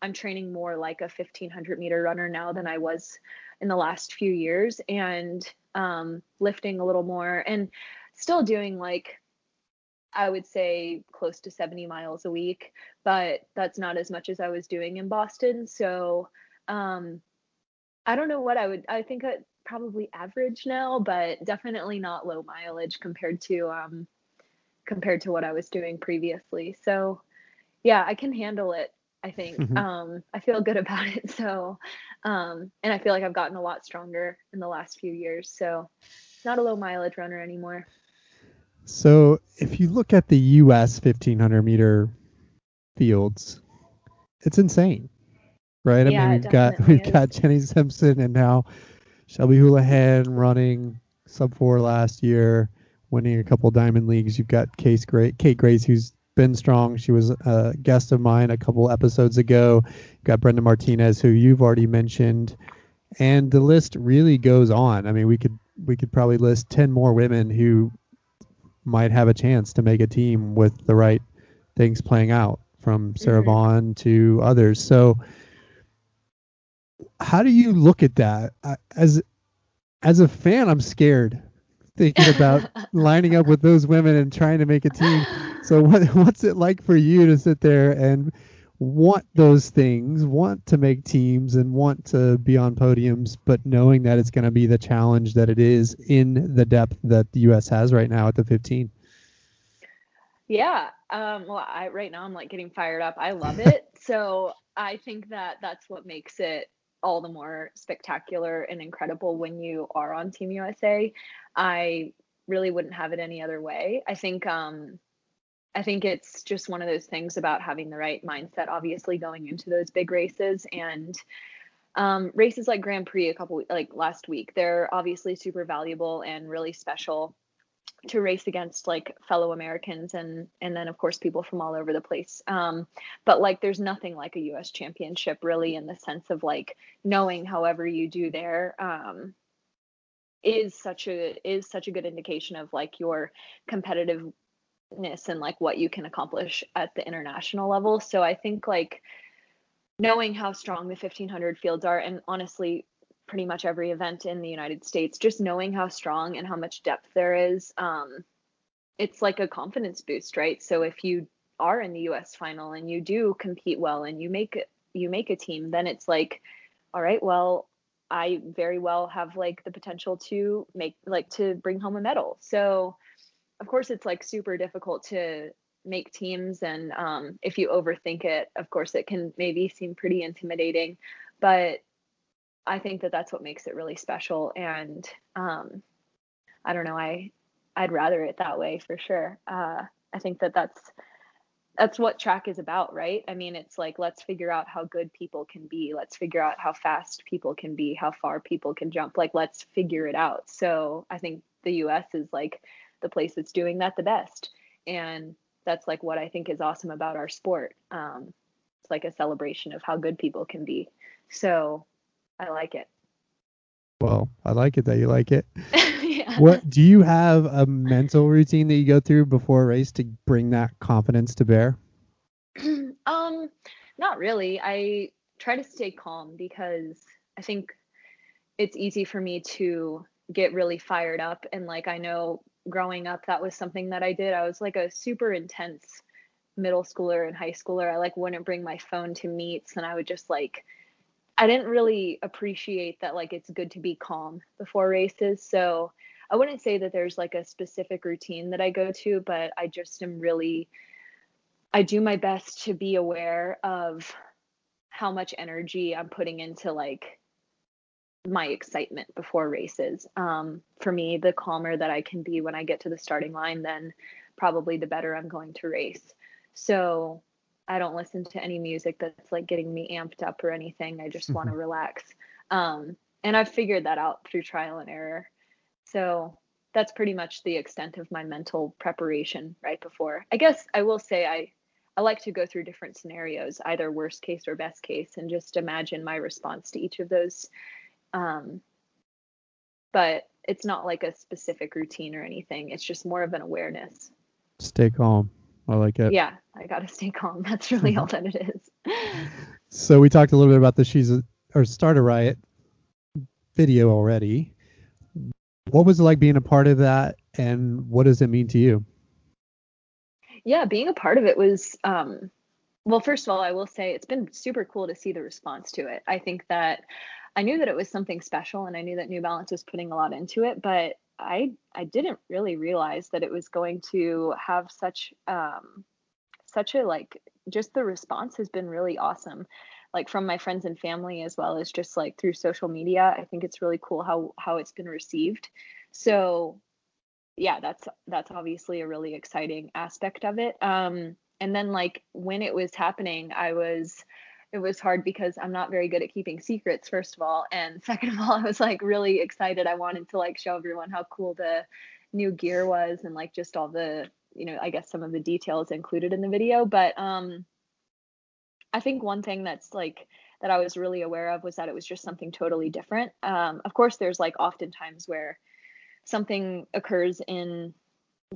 I'm training more like a 1500 meter runner now than I was in the last few years and um, lifting a little more and still doing like I would say close to 70 miles a week, but that's not as much as I was doing in Boston. So um, I don't know what I would, I think I probably average now, but definitely not low mileage compared to, um, compared to what I was doing previously. So yeah, I can handle it. I think mm-hmm. um, I feel good about it. So, um, and I feel like I've gotten a lot stronger in the last few years. So, not a low mileage runner anymore. So if you look at the U.S. 1500 meter fields, it's insane, right? Yeah, I mean, we've got we've is. got Jenny Simpson and now Shelby Houlihan running sub four last year, winning a couple diamond leagues. You've got Case Gray, Kate Grace, who's been strong. She was a guest of mine a couple episodes ago. You've got Brenda Martinez, who you've already mentioned, and the list really goes on. I mean, we could we could probably list ten more women who might have a chance to make a team with the right things playing out, from Sara mm-hmm. Vaughn to others. So, how do you look at that as as a fan? I'm scared thinking about lining up with those women and trying to make a team. So what what's it like for you to sit there and want those things, want to make teams and want to be on podiums, but knowing that it's going to be the challenge that it is in the depth that the US has right now at the 15? Yeah. Um, well, I right now I'm like getting fired up. I love it. so I think that that's what makes it all the more spectacular and incredible when you are on Team USA. I really wouldn't have it any other way. I think um I think it's just one of those things about having the right mindset obviously going into those big races and um, races like Grand Prix a couple like last week, they're obviously super valuable and really special to race against like fellow Americans and and then of course people from all over the place. Um, but like there's nothing like a U.S. championship really in the sense of like knowing however you do there um, is such a is such a good indication of like your competitiveness and like what you can accomplish at the international level. So I think like knowing how strong the 1500 fields are and honestly pretty much every event in the United States, just knowing how strong and how much depth there is, um, it's like a confidence boost, right? So if you are in the U.S. final and you do compete well and you make you make a team, then it's like, all right, well, I very well have like the potential to make like to bring home a medal. So of course it's like super difficult to make teams and um, if you overthink it, of course it can maybe seem pretty intimidating, but I think that that's what makes it really special. And um, I don't know, I I'd rather it that way for sure. Uh, I think that that's that's what track is about, right? I mean, it's like let's figure out how good people can be. Let's figure out how fast people can be, how far people can jump. Like let's figure it out. So I think the US is like the place that's doing that the best. And that's like what I think is awesome about our sport. Um, it's like a celebration of how good people can be. So I like it. Well, I like it that you like it. yeah. What do you have a mental routine that you go through before a race to bring that confidence to bear? um, not really. I try to stay calm because I think it's easy for me to get really fired up and like I know growing up that was something that I did. I was like a super intense middle schooler and high schooler. I like wouldn't bring my phone to meets and I would just like I didn't really appreciate that like it's good to be calm before races. So I wouldn't say that there's like a specific routine that I go to, but I just am really I do my best to be aware of how much energy I'm putting into like my excitement before races. Um, for me, the calmer that I can be when I get to the starting line, then probably the better I'm going to race. So I don't listen to any music that's like getting me amped up or anything. I just want to relax. Um, and I've figured that out through trial and error. So that's pretty much the extent of my mental preparation right before. I guess I will say I I like to go through different scenarios, either worst case or best case, and just imagine my response to each of those. Um, but it's not like a specific routine or anything. It's just more of an awareness. Stay calm. I like it. Yeah, I gotta stay calm. That's really mm-hmm. all that it is. so we talked a little bit about the she's a or start a riot video already. What was it like being a part of that, and what does it mean to you? Yeah, being a part of it was um, well. First of all, I will say it's been super cool to see the response to it. I think that I knew that it was something special, and I knew that New Balance was putting a lot into it, but I I didn't really realize that it was going to have such um such a like just the response has been really awesome like from my friends and family as well as just like through social media. I think it's really cool how how it's been received. So yeah that's that's obviously a really exciting aspect of it. Um and then like when it was happening i was it was hard because I'm not very good at keeping secrets, first of all. And second of all, I was like really excited. I wanted to like show everyone how cool the new gear was and like just all the, you know, I guess some of the details included in the video. But um I think one thing that's like that I was really aware of was that it was just something totally different. Um, of course, there's like oftentimes where something occurs in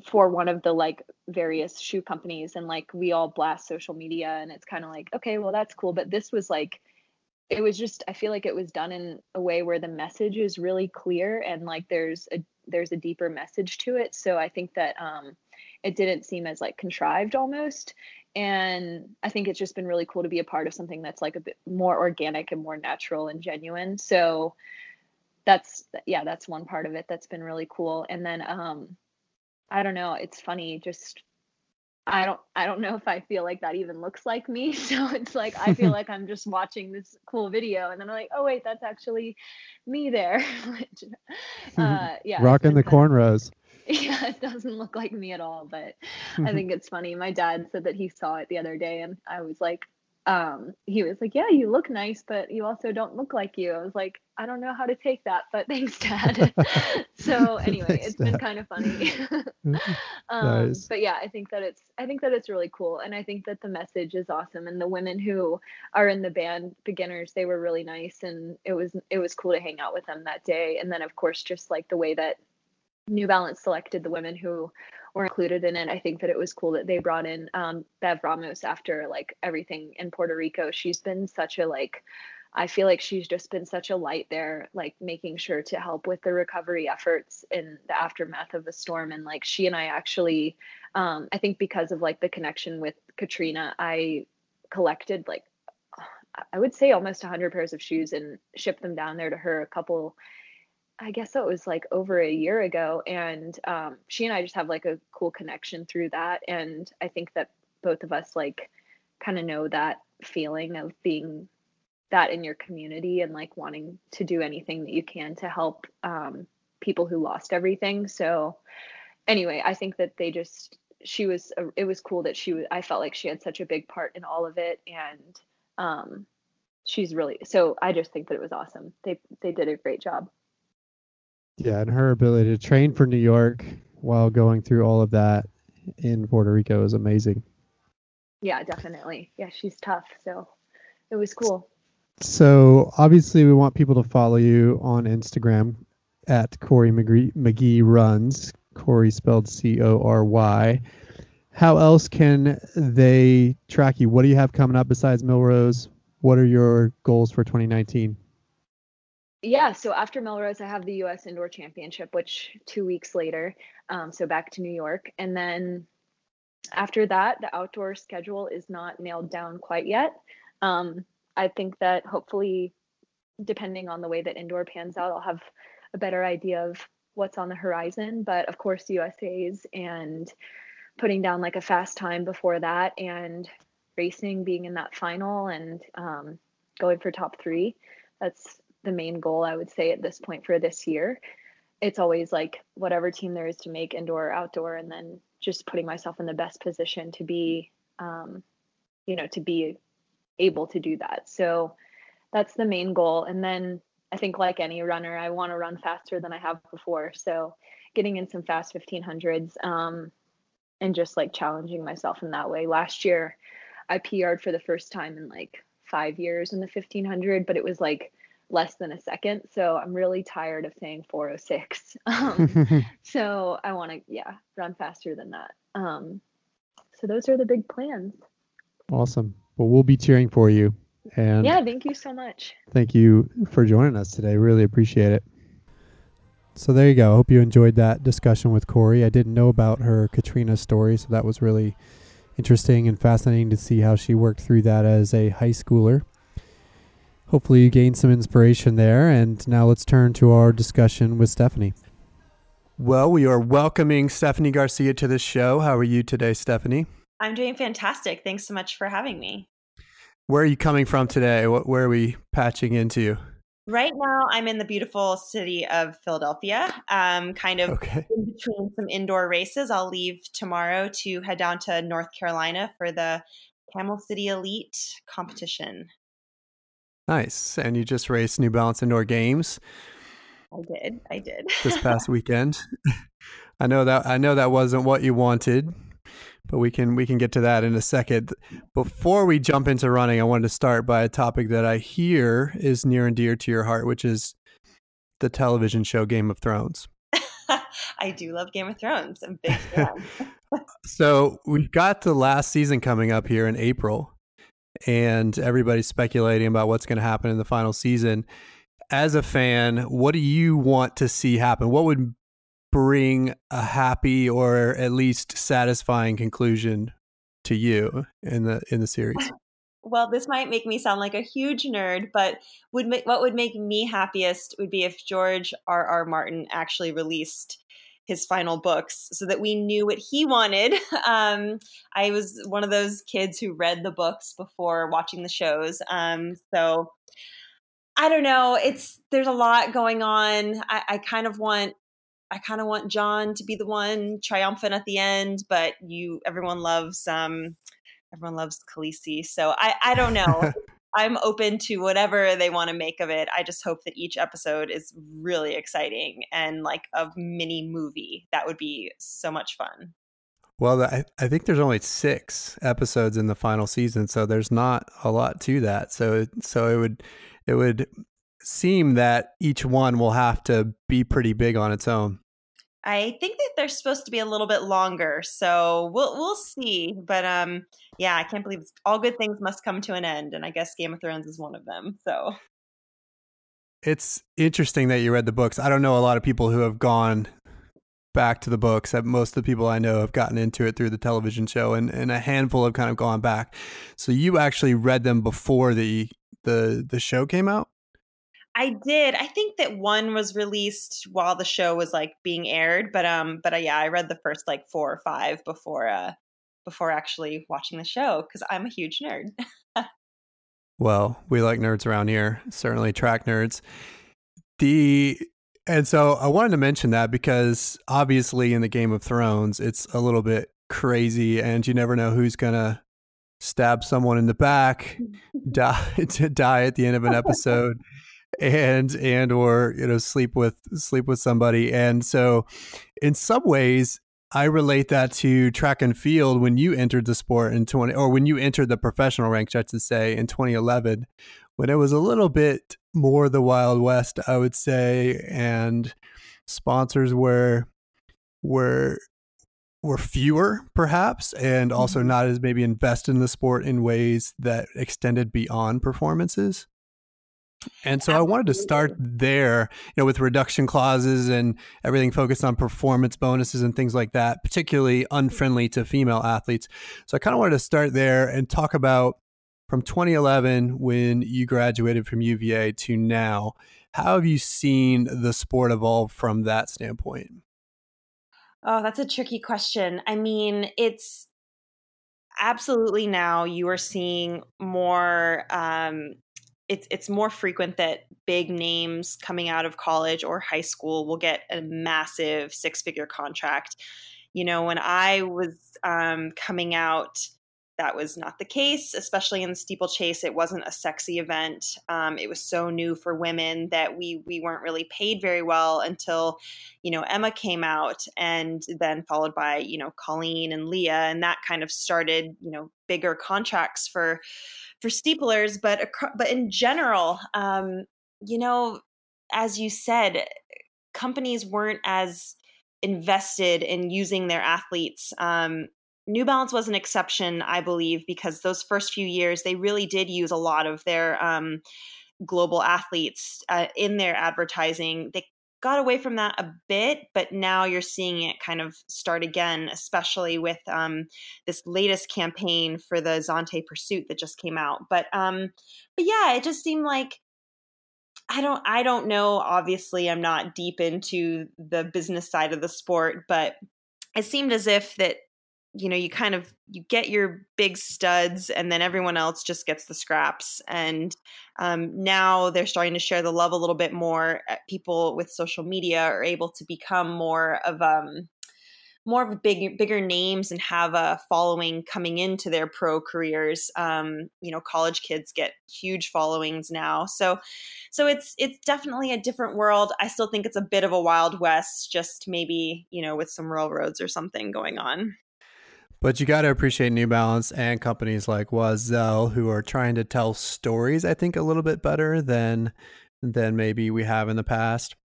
for one of the like various shoe companies and like we all blast social media and it's kind of like okay well that's cool. But this was like it was just i feel like it was done in a way where the message is really clear and like there's a there's a deeper message to it. So i think that um it didn't seem as like contrived almost. And i think it's just been really cool to be a part of something that's like a bit more organic and more natural and genuine. So that's yeah that's one part of it that's been really cool. And then um I don't know. It's funny. Just I don't I don't know if I feel like that even looks like me. So it's like I feel like I'm just watching this cool video and then I'm like, oh wait, that's actually me there. Which, uh, yeah, rocking the cornrows. Yeah, it doesn't look like me at all, but I think it's funny. My dad said that he saw it the other day and I was like, um, he was like, "Yeah, you look nice, but you also don't look like you." I was like, "I don't know how to take that, but thanks, Dad." so anyway, thanks, it's Dad. been kind of funny. um, nice. But yeah, I think that it's I think that it's really cool, and I think that the message is awesome. And the women who are in the band, beginners, they were really nice, and it was it was cool to hang out with them that day. And then of course, just like the way that New Balance selected the women who were included in it. I think that it was cool that they brought in um, Bev Ramos after like everything in Puerto Rico. She's been such a like, I feel like she's just been such a light there, like making sure to help with the recovery efforts in the aftermath of the storm. And like she and I actually, um, I think because of like the connection with Katrina, I collected like I would say almost 100 pairs of shoes and shipped them down there to her a couple I guess it was like over a year ago. And um, she and I just have like a cool connection through that. And I think that both of us like kind of know that feeling of being that in your community and like wanting to do anything that you can to help um, people who lost everything. So, anyway, I think that they just, she was, a, it was cool that she I felt like she had such a big part in all of it. And um, she's really, so I just think that it was awesome. They, they did a great job. Yeah, and her ability to train for New York while going through all of that in Puerto Rico is amazing. Yeah, definitely. Yeah, she's tough. So it was cool. So obviously, we want people to follow you on Instagram at Cory McGee, McGee Runs. Cory spelled C O R Y. How else can they track you? What do you have coming up besides Millrose? What are your goals for 2019? Yeah, so after Millrose I have the U.S. Indoor Championship, which two weeks later, um, so back to New York, and then after that, the outdoor schedule is not nailed down quite yet. Um, I think that hopefully, depending on the way that indoor pans out, I'll have a better idea of what's on the horizon. But of course, USA's and putting down like a fast time before that, and racing, being in that final, and um, going for top three. That's the main goal I would say at this point for this year. It's always like whatever team there is to make indoor or outdoor, and then just putting myself in the best position to be, um, you know, to be able to do that. So that's the main goal. And then I think, like any runner, I want to run faster than I have before. So getting in some fast 1500s um, and just like challenging myself in that way. Last year, I PR'd for the first time in like five years in the 1500, but it was like less than a second. So I'm really tired of saying 406. Um, so I want to, yeah, run faster than that. Um, so those are the big plans. Awesome. Well, we'll be cheering for you. And yeah, thank you so much. Thank you for joining us today. Really appreciate it. So there you go. I hope you enjoyed that discussion with Cory. I didn't know about her Katrina story, so that was really interesting and fascinating to see how she worked through that as a high schooler hopefully you gained some inspiration there. And now let's turn to our discussion with Stephanie. Well, we are welcoming Stephanie Garcia to the show. How are you today, Stephanie? I'm doing fantastic. Thanks so much for having me. Where are you coming from today? What, where are we patching into? Right now, I'm in the beautiful city of Philadelphia, um, kind of okay. in between some indoor races. I'll leave tomorrow to head down to North Carolina for the Camel City Elite competition. Nice. And you just raced New Balance Indoor Games. I did. I did. this past weekend. I know that I know that wasn't what you wanted, but we can we can get to that in a second. Before we jump into running, I wanted to start by a topic that I hear is near and dear to your heart, which is the television show Game of Thrones. I do love Game of Thrones. I'm big fan. so we've got the last season coming up here in April, and everybody's speculating about what's going to happen in the final season. As a fan, what do you want to see happen? What would bring a happy or at least satisfying conclusion to you in the in the series? Well, this might make me sound like a huge nerd, but would ma- what would make me happiest would be if George R. R. Martin actually released his final books so that we knew what he wanted. Um, I was one of those kids who read the books before watching the shows. Um, so I don't know. It's there's a lot going on. I, I kind of want I kind of want Jon to be the one triumphant at the end, but you everyone loves um everyone loves Khaleesi. So I I don't know. I'm open to whatever they want to make of it. I just hope that each episode is really exciting and like a mini movie. That would be so much fun. Well, I, I think there's only six episodes in the final season, so there's not a lot to that. So so it would it would seem that each one will have to be pretty big on its own. I think that they're supposed to be a little bit longer, so we'll we'll see. But um, yeah, I can't believe all good things must come to an end, and I guess Game of Thrones is one of them. So it's interesting that you read the books. I don't know a lot of people who have gone back to the books. Most of the people I know have gotten into it through the television show, and, and a handful have kind of gone back. So you actually read them before the the the show came out. I did. I think that one was released while the show was like being aired, but um, but uh, yeah, I read the first like four or five before uh before actually watching the show because I'm a huge nerd. well, we like nerds around here, certainly track nerds. The and so I wanted to mention that because obviously in the Game of Thrones, it's a little bit crazy, and you never know who's gonna stab someone in the back, die to die at the end of an episode and and or you know sleep with sleep with somebody and so in some ways I relate that to track and field when you entered the sport in 20 or when you entered the professional ranks I should say in 2011 when it was a little bit more the wild west I would say and sponsors were were were fewer perhaps and also mm-hmm. not as maybe invested in the sport in ways that extended beyond performances and so Absolutely. I wanted to start there, you know, with reduction clauses and everything focused on performance bonuses and things like that, particularly unfriendly to female athletes. So I kind of wanted to start there and talk about from 2011 when you graduated from UVA to now. How have you seen the sport evolve from that standpoint? Oh, that's a tricky question. I mean, it's absolutely now you are seeing more um, it's it's more frequent that big names coming out of college or high school will get a massive six figure contract. You know, when I was um, coming out, that was not the case, especially in the steeplechase. It wasn't a sexy event. Um, it was so new for women that we we weren't really paid very well until, you know, Emma came out, and then followed by you know Colleen and Leah, and that kind of started you know bigger contracts for for steeplers, but but in general, um, you know, as you said, companies weren't as invested in using their athletes. Um, New Balance was an exception, I believe, because those first few years they really did use a lot of their um, global athletes uh, in their advertising. They got away from that a bit, but now you're seeing it kind of start again, especially with um, this latest campaign for the Zante Pursuit that just came out. But um, but yeah, it just seemed like I don't I don't know. Obviously, I'm not deep into the business side of the sport, but it seemed as if that you know you kind of you get your big studs and then everyone else just gets the scraps and um, now they're starting to share the love a little bit more uh, people with social media are able to become more of um more of a big bigger names and have a following coming into their pro careers. Um, you know college kids get huge followings now so so it's it's definitely a different world. I still think it's a bit of a wild west just maybe you know with some railroads or something going on but you got to appreciate New Balance and companies like Oiselle who are trying to tell stories, I think, a little bit better than than maybe we have in the past.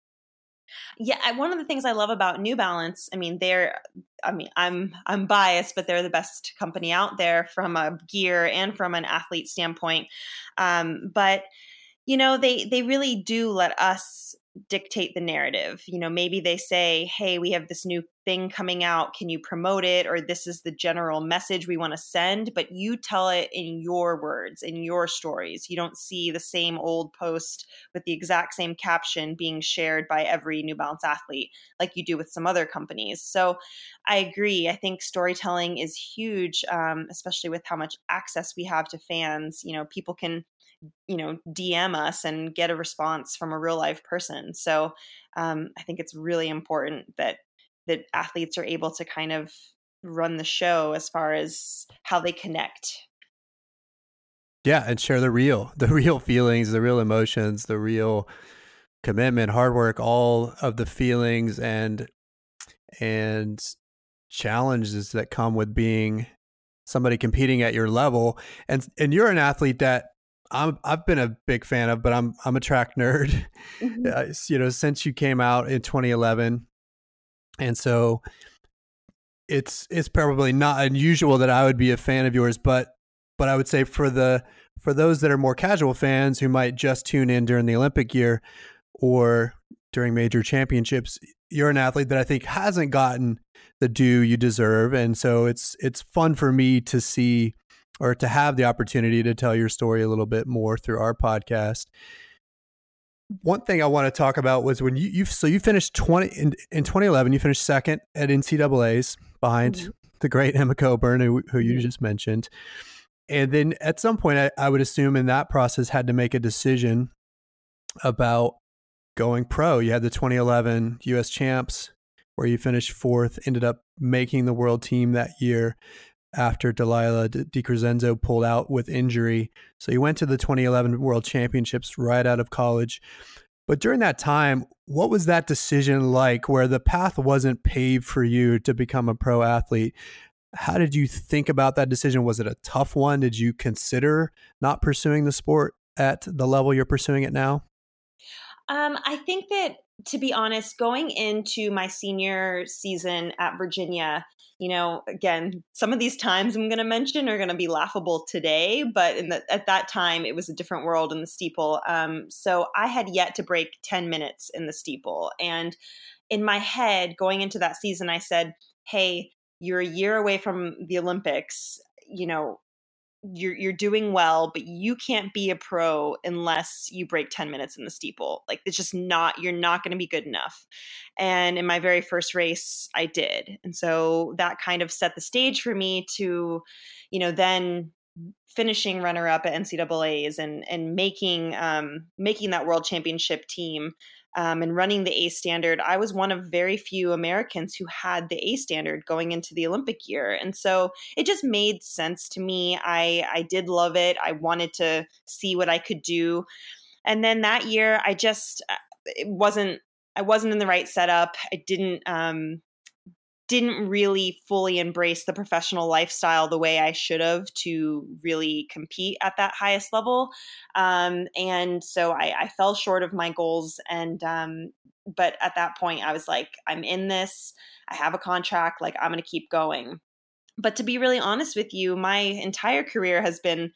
Yeah, one of the things I love about New Balance, I mean, they're I mean, I'm I'm biased, but they're the best company out there from a gear and from an athlete standpoint. Um, but you know, they they really do let us dictate the narrative. You know, maybe they say, hey, we have this new thing coming out. Can you promote it? Or this is the general message we want to send, but you tell it in your words, in your stories. You don't see the same old post with the exact same caption being shared by every New Balance athlete like you do with some other companies. So I agree. I think storytelling is huge, um, especially with how much access we have to fans. You know, people can you know dm us and get a response from a real life person. So um, i think it's really important that that athletes are able to kind of run the show as far as how they connect. Yeah and share the real the real feelings the real emotions the real commitment hard work all of the feelings and and challenges that come with being somebody competing at your level. And and you're an athlete that I'm I've been a big fan of, but I'm I'm a track nerd. Mm-hmm. Uh, you know, since you came out in 2011, and so it's it's probably not unusual that I would be a fan of yours, but but I would say for the for those that are more casual fans who might just tune in during the Olympic year or during major championships, you're an athlete that I think hasn't gotten the due you deserve, and so it's it's fun for me to see or to have the opportunity to tell your story a little bit more through our podcast. One thing I want to talk about was when you, you so you finished 20 in, in 2011, you finished second at NCAA's behind mm-hmm. the great Emma Coburn, who, who you just mentioned. And then at some point, I, I would assume in that process had to make a decision about going pro. You had the 2011 US champs where you finished fourth, ended up making the world team that year after Delilah DiCrescenzo pulled out with injury. So he went to the 2011 World Championships right out of college. But during that time, what was that decision like where the path wasn't paved for you to become a pro athlete? How did you think about that decision? Was it a tough one? Did you consider not pursuing the sport at the level you're pursuing it now? Um, I think that, to be honest, going into my senior season at Virginia, you know, again, some of these times I'm going to mention are going to be laughable today, but the, at that time it was a different world in the steeple. Um, so I had yet to break 10 minutes in the steeple. And in my head, going into that season, I said, hey, you're a year away from the Olympics. You know, you're you're doing well, but you can't be a pro unless you break 10 minutes in the steeple. Like it's just not you're not going to be good enough. And in my very first race, I did. And so that kind of set the stage for me to, you know, then finishing runner up at NCAA's and and making um, making that world championship team um, and running the A standard, I was one of very few Americans who had the A standard going into the Olympic year. And so it just made sense to me. I, I did love it. I wanted to see what I could do. And then that year, I just, uh, it wasn't, I wasn't in the right setup. I didn't, um, didn't really fully embrace the professional lifestyle the way I should have to really compete at that highest level. Um, and so I, I, fell short of my goals. And, um, but at that point, I was like, I'm in this, I have a contract, like, I'm going to keep going. But to be really honest with you, my entire career has been,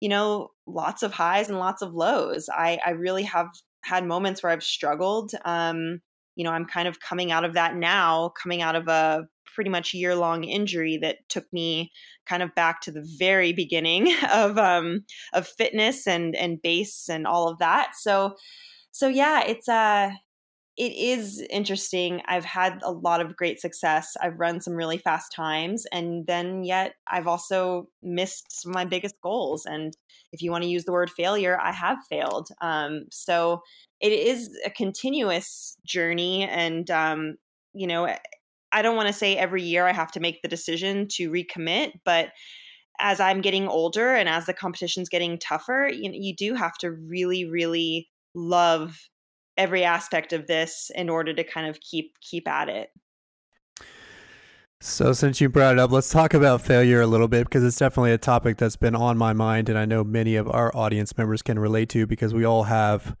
you know, lots of highs and lots of lows. I, I really have had moments where I've struggled. Um, you know, I'm kind of coming out of that now, coming out of a pretty much year long injury that took me kind of back to the very beginning of um, of fitness and and base and all of that. So so yeah, it's uh it is interesting. I've had a lot of great success. I've run some really fast times, and then yet I've also missed some of my biggest goals. And if you want to use the word failure, I have failed. Um, so it is a continuous journey, and um, you know, I don't want to say every year I have to make the decision to recommit, but as I'm getting older and as the competition's getting tougher, you, you do have to really, really love every aspect of this in order to kind of keep keep at it. So, since you brought it up, let's talk about failure a little bit because it's definitely a topic that's been on my mind, and I know many of our audience members can relate to because we all have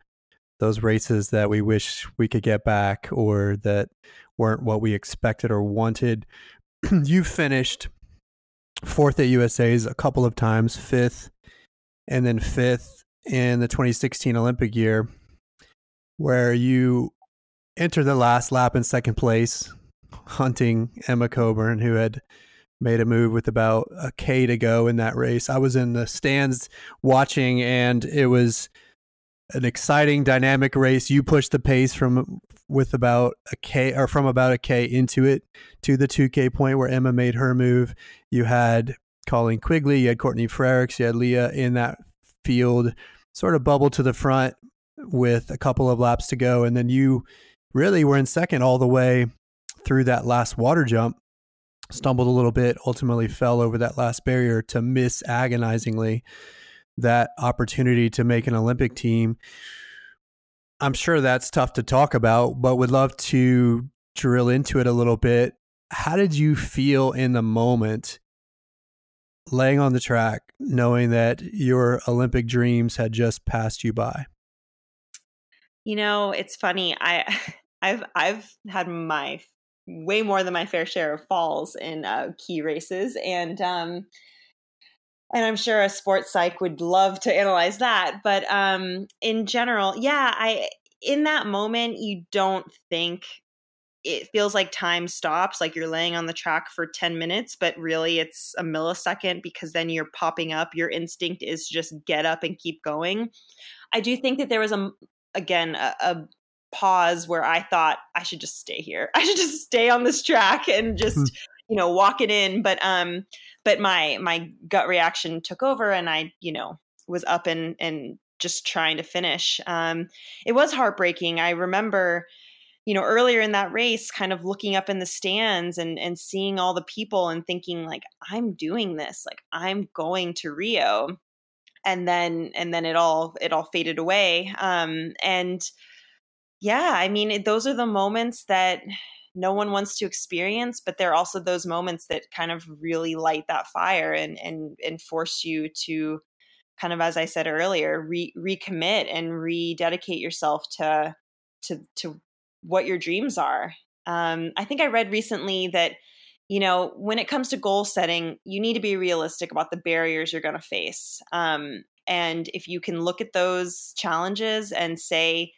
those races that we wish we could get back or that weren't what we expected or wanted. you finished fourth at USA's a couple of times, fifth, and then fifth in the 2016 Olympic year, where you entered the last lap in second place, hunting Emma Coburn, who had made a move with about a K to go in that race. I was in the stands watching, and it was an exciting, dynamic race. You pushed the pace from with about a K or from about a K into it to the 2K point where Emma made her move. You had Colleen Quigley, you had Courtney Frerichs, you had Leah in that field, sort of bubble to the front with a couple of laps to go. And then you really were in second all the way through that last water jump. Stumbled a little bit, ultimately fell over that last barrier to miss agonizingly that opportunity to make an Olympic team. I'm sure that's tough to talk about, but would love to drill into it a little bit. How did you feel in the moment laying on the track, knowing that your Olympic dreams had just passed you by? You know, it's funny. I I've I've had my way more than my fair share of falls in uh, key races, and um, and I'm sure a sports psych would love to analyze that. But um, in general, yeah, I in that moment you don't think it feels like time stops, like you're laying on the track for 10 minutes, but really it's a millisecond because then you're popping up. Your instinct is just get up and keep going. I do think that there was a again a, a pause where I thought I should just stay here. I should just stay on this track and just hmm. you know walk it in. But um, but my my gut reaction took over and i you know was up and and just trying to finish um it was heartbreaking i remember you know earlier in that race kind of looking up in the stands and and seeing all the people and thinking like i'm doing this like i'm going to rio and then and then it all it all faded away. Um and yeah i mean those are the moments that no one wants to experience but there are also those moments that kind of really light that fire and and and force you to kind of as i said earlier re- recommit and rededicate yourself to to to what your dreams are. Um, i think i read recently that you know when it comes to goal setting you need to be realistic about the barriers you're going to face um, and if you can look at those challenges and say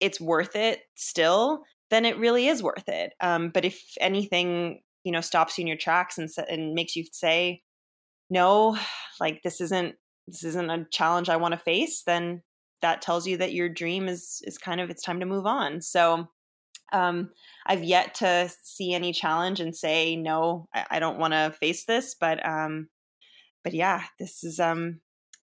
it's worth it still then it really is worth it. Um, but if anything, you know, stops you in your tracks and and makes you say, no, like this isn't this isn't a challenge I want to face, then that tells you that your dream is is kind of it's time to move on. So um, I've yet to see any challenge and say no, I, I don't want to face this. But um, but yeah, this is um,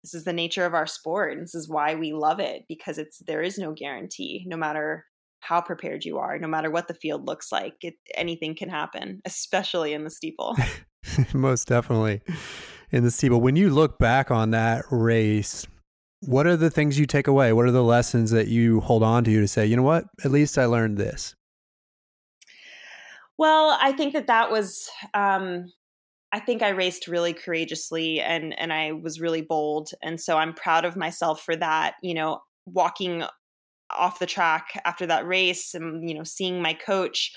this is the nature of our sport. And this is why we love it because it's there is no guarantee, no matter how prepared you are, no matter what the field looks like. It, anything can happen, especially in the steeple. Most definitely in the steeple. When you look back on that race, what are the things you take away? What are the lessons that you hold on to to say, you know what, at least I learned this? Well, I think that that was, um, I think I raced really courageously and and I was really bold, and so I'm proud of myself for that. You know, walking off the track after that race and you know seeing my coach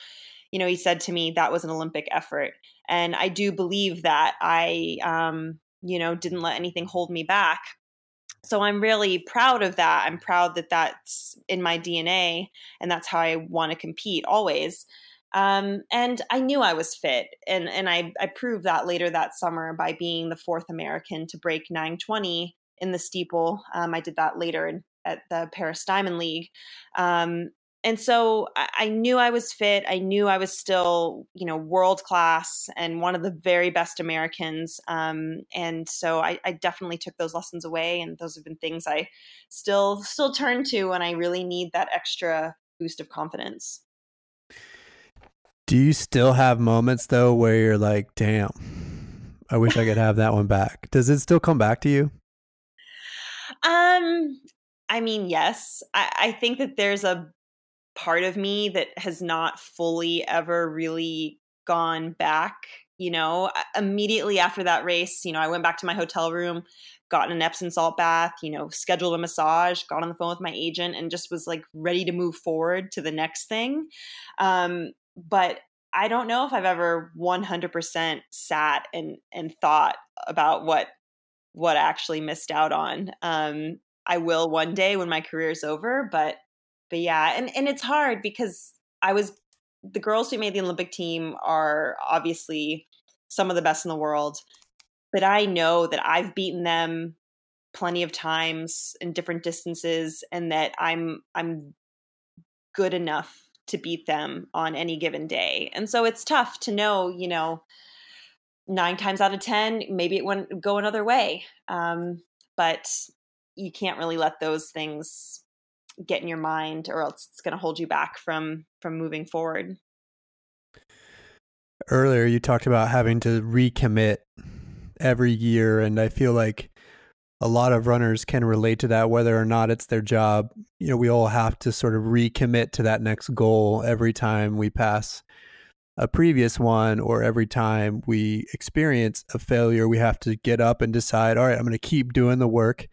you know he said to me that was an olympic effort and i do believe that i um you know didn't let anything hold me back so i'm really proud of that i'm proud that that's in my dna and that's how i want to compete always um, and I knew I was fit, and and I I proved that later that summer by being the fourth American to break 920 in the steeple. Um, I did that later in at the Paris Diamond League. Um, and so I, I, knew I was fit. I knew I was still, you know, world class and one of the very best Americans. Um, and so I, I, definitely took those lessons away, and those have been things I still still turn to when I really need that extra boost of confidence. Do you still have moments though where you're like, damn, I wish I could have that one back? Does it still come back to you? Um, I mean, yes. I, I think that there's a part of me that has not fully ever really gone back. You know, immediately after that race, you know, I went back to my hotel room, got an Epsom salt bath, you know, scheduled a massage, got on the phone with my agent, and just was like ready to move forward to the next thing. Um, but I don't know if I've ever 100% sat and and thought about what what I actually missed out on. Um, I will one day when my career is over, but but yeah, and and it's hard because I was the girls who made the Olympic team are obviously some of the best in the world, but I know that I've beaten them plenty of times in different distances and that I'm I'm good enough to beat them on any given day. And so it's tough to know, you know, nine times out of 10, maybe it wouldn't go another way. Um, but you can't really let those things get in your mind or else it's going to hold you back from from moving forward. Earlier you talked about having to recommit every year and i feel like a lot of runners can relate to that whether or not it's their job. You know we all have to sort of recommit to that next goal every time we pass a previous one or every time we experience a failure we have to get up and decide all right i'm going to keep doing the work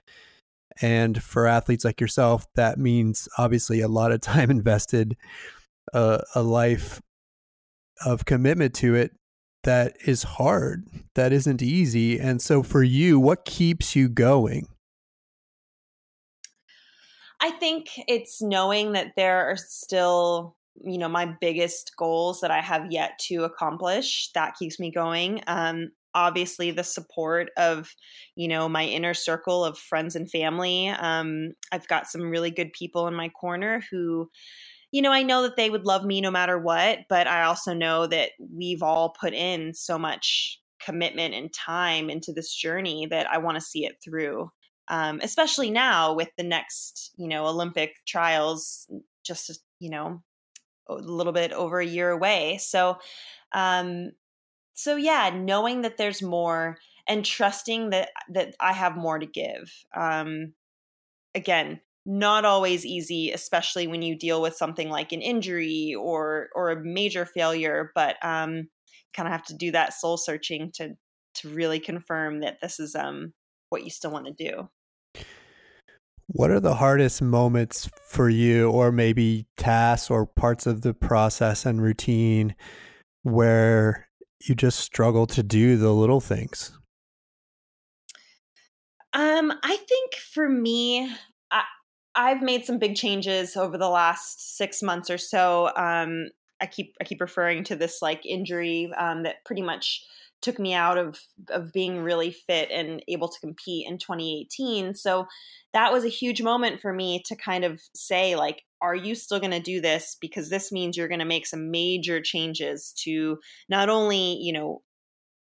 and for athletes like yourself, that means obviously a lot of time invested, uh, a life of commitment to it that is hard, that isn't easy. And so for you, what keeps you going? I think it's knowing that there are still, you know, my biggest goals that I have yet to accomplish. That keeps me going. Um, obviously the support of you know my inner circle of friends and family um, i've got some really good people in my corner who you know i know that they would love me no matter what but i also know that we've all put in so much commitment and time into this journey that i want to see it through um, especially now with the next you know olympic trials just you know a little bit over a year away. So um, so yeah knowing that there's more and trusting that that i have more to give um again not always easy especially when you deal with something like an injury or or a major failure but um kind of have to do that soul searching to to really confirm that this is um what you still want to do. What are the hardest moments for you or maybe tasks or parts of the process and routine where you just struggle to do the little things? Um, I think for me, I, I've made some big changes over the last six months or so. Um, I keep I keep referring to this like injury um, that pretty much took me out of of being really fit and able to compete in 2018. So that was a huge moment for me to kind of say like are you still going to do this? Because this means you're going to make some major changes to not only you know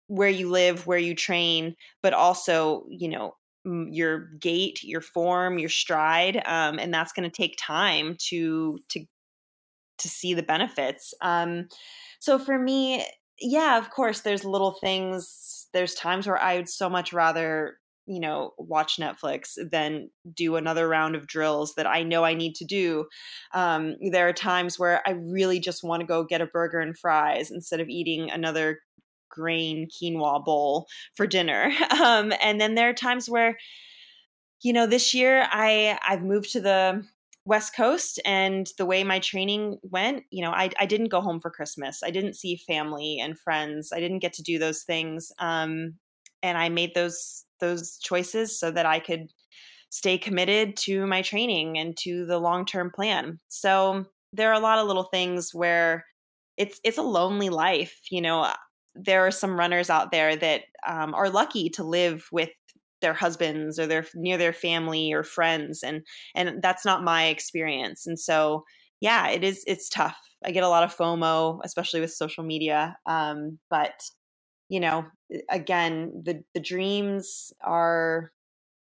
where you live where you train but also you know your gait your form your stride um, and that's going to take time to to to see the benefits. Um, so for me yeah of course there's little things there's times where i would so much rather you know watch netflix than do another round of drills that i know i need to do um, there are times where i really just want to go get a burger and fries instead of eating another grain quinoa bowl for dinner. Um, and then there are times where you know this year i i've moved to the west coast and the way my training went you know i, I didn't go home for christmas. I didn't see family and friends. I didn't get to do those things um, and i made those those choices so that I could stay committed to my training and to the long-term plan. So there are a lot of little things where it's it's a lonely life, you know. Uh, there are some runners out there that um, are lucky to live with their husbands or their near their family or friends and and that's not my experience and so yeah it is it's tough i get a lot of fomo especially with social media um, but you know again the the dreams are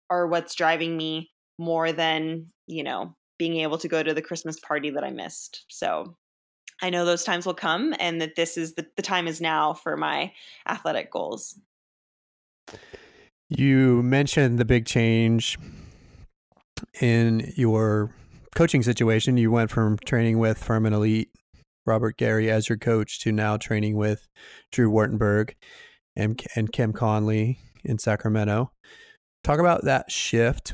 are what's driving me more than you know being able to go to the christmas party that i missed so I know those times will come and that this is the, the time is now for my athletic goals. You mentioned the big change in your coaching situation. You went from training with Furman Elite, Robert Gary as your coach, to now training with Drew Wartenberg and, and Kim Conley in Sacramento. Talk about that shift.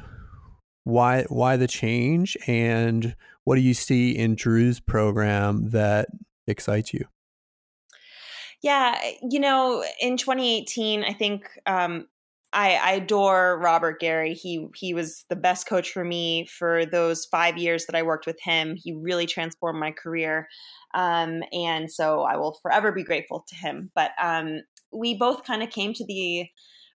Why why the change and what do you see in Drew's program that excites you? Yeah, you know, in 2018, I think um, I, I, adore Robert Gary. He he was the best coach for me for those five years that I worked with him. He really transformed my career, um, and so I will forever be grateful to him. But um, we both kind of came to the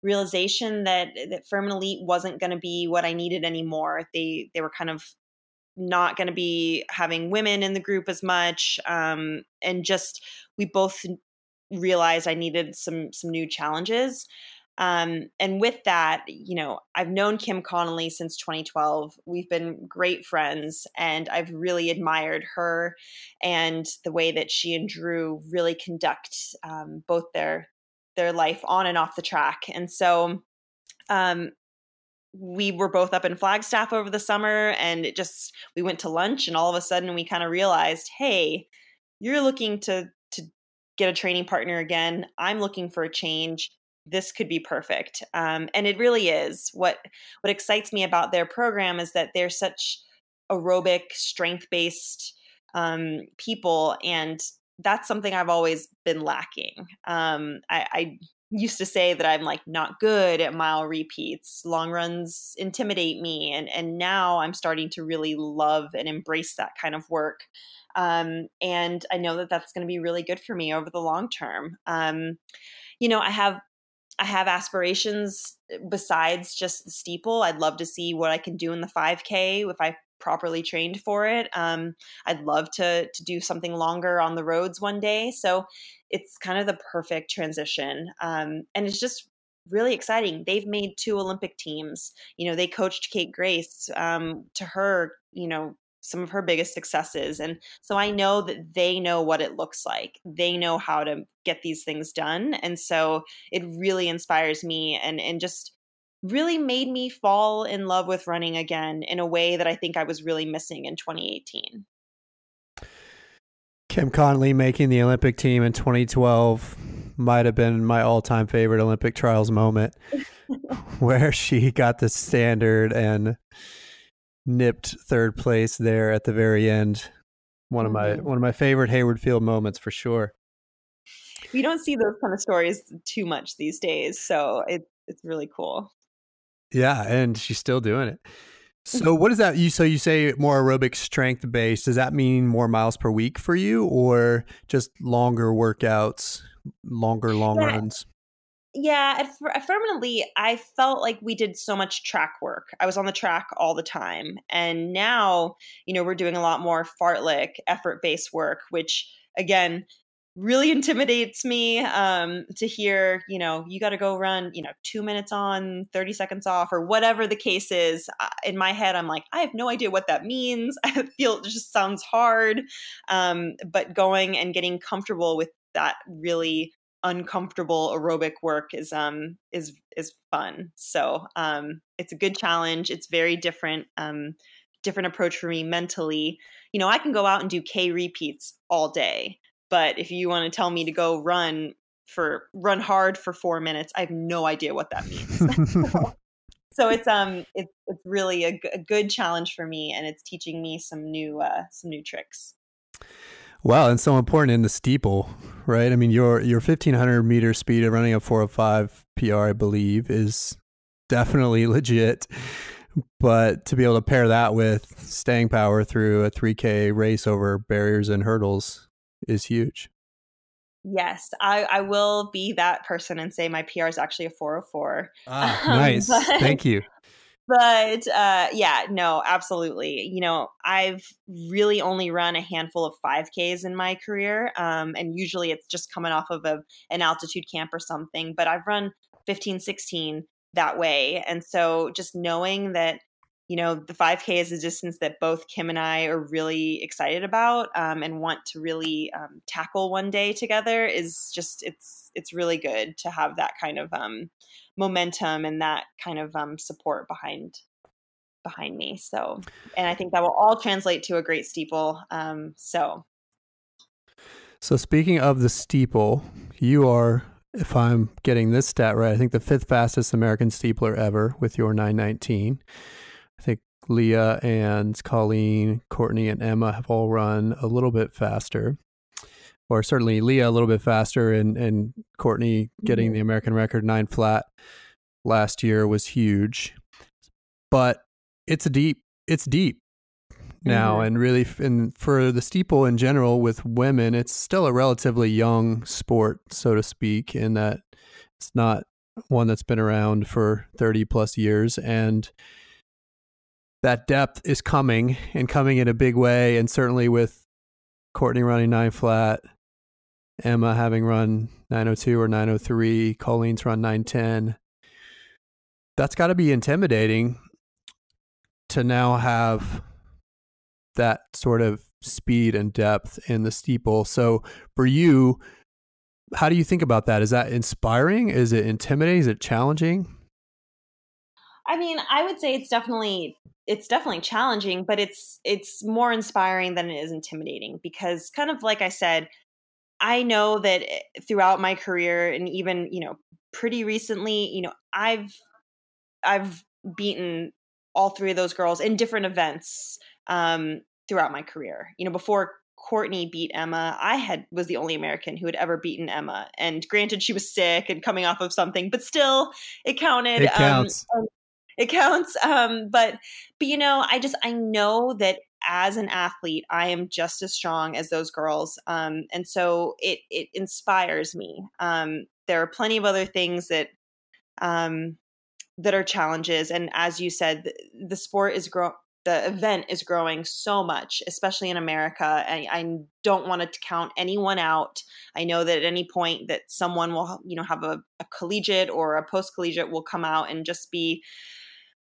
realization that that Furman Elite wasn't going to be what I needed anymore. They they were kind of not going to be having women in the group as much, um, and just we both realized I needed some some new challenges. Um, and with that, you know, I've known Kim Conley since 2012. We've been great friends, and I've really admired her and the way that she and Drew really conduct um, both their their life on and off the track. And so um, we were both up in Flagstaff over the summer and it just we went to lunch and all of a sudden we kind of realized, hey, you're looking to to get a training partner again. I'm looking for a change. This could be perfect. Um, and it really is. What what excites me about their program is that they're such aerobic, strength based um, people, and that's something I've always been lacking. Um, I, I used to say that I'm like not good at mile repeats. Long runs intimidate me, and and now I'm starting to really love and embrace that kind of work. Um, and I know that that's going to be really good for me over the long term. Um, you know, I have I have aspirations besides just the steeple. I'd love to see what I can do in the 5K if I properly trained for it. Um, I'd love to to do something longer on the roads one day. So it's kind of the perfect transition, um, and it's just really exciting. They've made two Olympic teams. You know, they coached Kate Grace. Um, to her, you know, some of her biggest successes. And so I know that they know what it looks like. They know how to get these things done. And so it really inspires me and and just really made me fall in love with running again in a way that I think I was really missing in 2018. Kim Conley making the Olympic team in 2012 might have been my all-time favorite Olympic trials moment where she got the standard and nipped third place there at the very end. One of my mm-hmm. one of my favorite Hayward Field moments for sure. We don't see those kind of stories too much these days, so it, it's really cool. Yeah, and she's still doing it. So what is that you so you say more aerobic strength based does that mean more miles per week for you or just longer workouts, longer long yeah. runs? Yeah, at, at Furman I felt like we did so much track work. I was on the track all the time. And now, you know, we're doing a lot more fartlek, effort based work, which again, really intimidates me um, to hear, you know, you got to go run, you know, two minutes on, 30 seconds off, or whatever the case is. In my head, I'm like, I have no idea what that means. I feel it just sounds hard. Um, but going and getting comfortable with that really uncomfortable aerobic work is um is is fun. So um it's a good challenge. It's very different um different approach for me mentally. You know i can go out and do k repeats all day but if you want to tell me to go run for run hard for four minutes i have no idea what that means. So, it's um it's it's really a, a good challenge for me and it's teaching me some new uh some new tricks Wow, and so important in the steeple, right? I mean, your your fifteen hundred meter speed of running a four hundred five PR, I believe, is definitely legit. But to be able to pair that with staying power through a three K race over barriers and hurdles is huge. Yes, I, I will be that person and say my PR is actually a 404. Ah, nice. but, Thank you but uh, yeah, no, absolutely. You know, I've really only run a handful of 5Ks in my career. Um, and usually it's just coming off of a, an altitude camp or something. But I've run 15, 16 that way. And so just knowing that, you know, the 5K is a distance that both Kim and I are really excited about um, and want to really um, tackle one day together. Is just it's it's really good to have that kind of um, momentum and that kind of um, support behind behind me. So, and I think that will all translate to a great steeple. Um, so, so speaking of the steeple, you are, if I'm getting this stat right, I think the fifth fastest American steepler ever with your 919. I think Leah and Colleen, Courtney, and Emma have all run a little bit faster. Or certainly Leah a little bit faster, and, and Courtney getting mm-hmm. the American record nine flat last year was huge. But it's a deep it's deep now mm-hmm. and really and for the steeple in general with women it's still a relatively young sport so to speak in that it's not one that's been around for 30 plus years and that depth is coming and coming in a big way and certainly with courtney running nine flat emma having run 902 or 903 colleen's run 910 that's got to be intimidating to now have that sort of speed and depth in the steeple. So for you, how do you think about that? Is that inspiring? Is it intimidating? Is it challenging? I mean, I would say it's definitely it's definitely challenging, but it's it's more inspiring than it is intimidating because kind of like I said, I know that eh, throughout my career and even, you know, pretty recently, you know, I've I've beaten all three of those girls in different events um, throughout my career. You know, before Courtney beat Emma, I had was the only American who had ever beaten Emma. And granted, she was sick and coming off of something, but still, it counted. It um, counts. Um, it counts. Um, but but you know, I just I know that as an athlete, I am just as strong as those girls. Um, and so it it inspires me. Um, there are plenty of other things that um, that are challenges. And as you said, the, the sport is growing the event is growing so much, especially in America. I, I don't want to count anyone out. I know that at any point that someone will, you know, have a, a collegiate or a post collegiate will come out and just be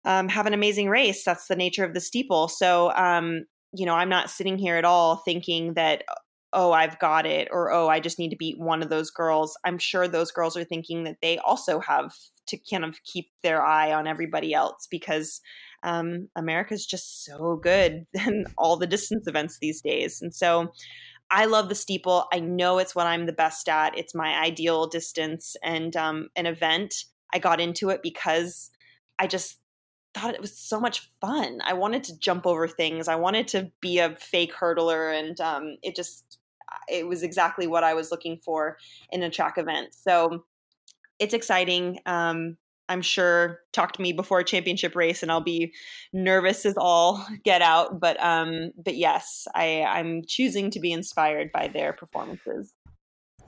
um, have an amazing race. That's the nature of the steeple. So, um, you know, I'm not sitting here at all thinking that oh, I've got it, or oh, I just need to beat one of those girls. I'm sure those girls are thinking that they also have to kind of keep their eye on everybody else because um, America's just so good in all the distance events these days. And so I love the steeple. I know it's what I'm the best at. It's my ideal distance and um, an event. I got into it because I just thought it was so much fun. I wanted to jump over things. I wanted to be a fake hurdler, and um, it just it was exactly what I was looking for in a track event. So it's exciting. Um, I'm sure talk to me before a championship race and I'll be nervous as all get out. But um, but yes, I, I'm choosing to be inspired by their performances.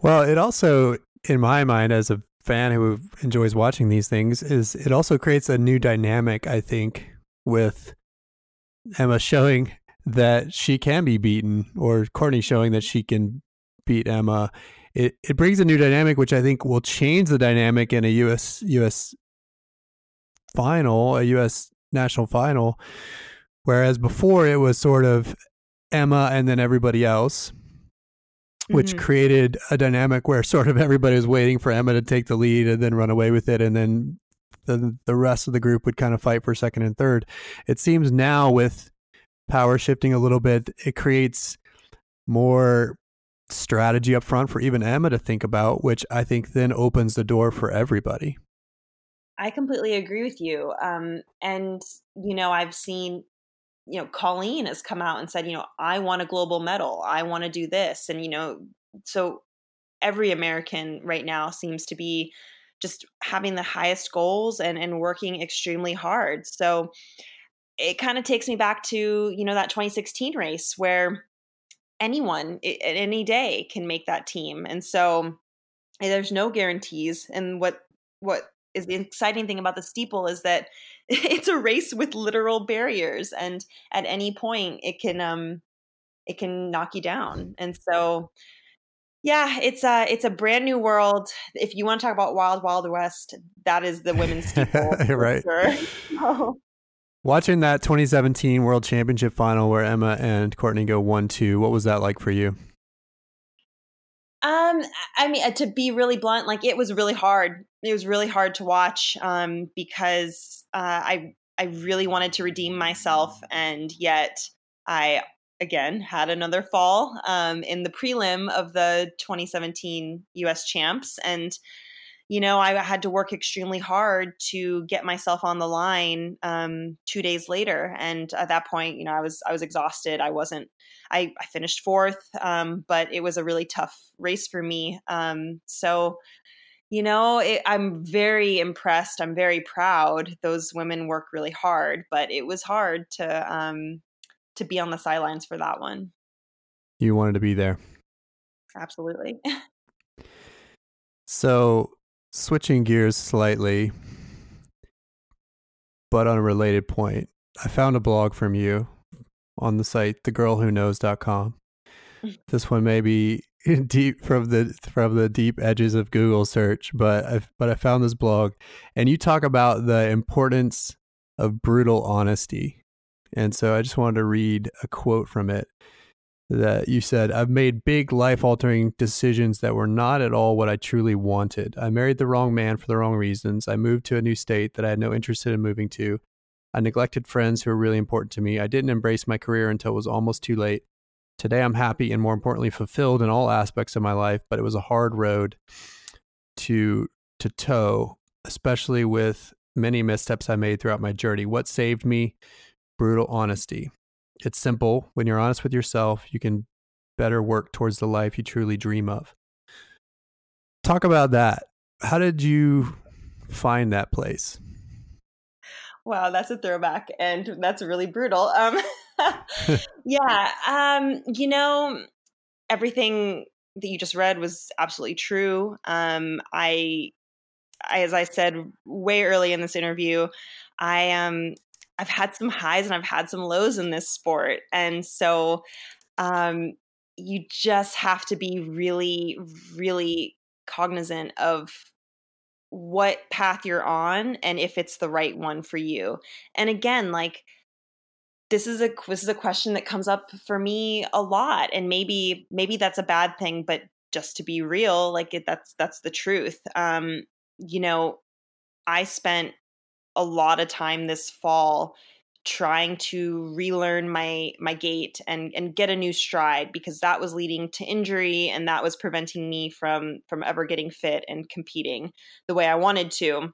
Well, it also, in my mind, as a fan who enjoys watching these things, is it also creates a new dynamic, I think, with Emma showing that she can be beaten or Courtney showing that she can beat Emma. It it brings a new dynamic which I think will change the dynamic in a US US final, a US national final. Whereas before it was sort of Emma and then everybody else, which mm-hmm. created a dynamic where sort of everybody was waiting for Emma to take the lead and then run away with it and then the the rest of the group would kind of fight for second and third. It seems now with power shifting a little bit, it creates more strategy up front for even Emma to think about, which I think then opens the door for everybody. I completely agree with you. Um, and, you know, I've seen, you know, Colleen has come out and said, you know, I want a global medal. I want to do this. And, you know, so every American right now seems to be just having the highest goals and, and working extremely hard. So, it kind of takes me back to you know that 2016 race where anyone at any day can make that team and so there's no guarantees and what what is the exciting thing about the steeple is that it's a race with literal barriers and at any point it can um it can knock you down and so yeah it's a it's a brand new world if you want to talk about wild wild west that is the women's steeple right sure. so, Watching that 2017 World Championship final where Emma and Courtney go 1 2, what was that like for you? Um, I mean, uh, to be really blunt, like it was really hard. It was really hard to watch um, because uh, I I really wanted to redeem myself, and yet I again had another fall um, in the prelim of the 2017 U.S. Champs, and you know, I had to work extremely hard to get myself on the line um, two days later. And at that point, you know, I was I was exhausted. I wasn't. I, I finished fourth, um, but it was a really tough race for me. Um, so, you know, it, I'm very impressed. I'm very proud. Those women work really hard, but it was hard to um, to be on the sidelines for that one. You wanted to be there. Absolutely. So Switching gears slightly, but on a related point, I found a blog from you on the site thegirlwhoknows.com. This one may be deep from the from the deep edges of Google search, but I but I found this blog and you talk about the importance of brutal honesty. And so I just wanted to read a quote from it that you said, I've made big life altering decisions that were not at all what I truly wanted. I married the wrong man for the wrong reasons. I moved to a new state that I had no interest in moving to. I neglected friends who were really important to me. I didn't embrace my career until it was almost too late. Today I'm happy and more importantly fulfilled in all aspects of my life, but it was a hard road to to toe, especially with many missteps I made throughout my journey. What saved me? Brutal honesty. It's simple. When you're honest with yourself, you can better work towards the life you truly dream of. Talk about that. How did you find that place? Wow, that's a throwback and that's really brutal. Um, yeah, um, you know, everything that you just read was absolutely true. Um, I, I, as I said way early in this interview, I um, I've had some highs and I've had some lows in this sport. And so um, you just have to be really, really cognizant of what path you're on and if it's the right one for you. And again, like this is a this is a question that comes up for me a lot and maybe maybe that's a bad thing but just to be real like it, that's that's the truth um you know i spent a lot of time this fall trying to relearn my my gait and and get a new stride because that was leading to injury and that was preventing me from from ever getting fit and competing the way I wanted to.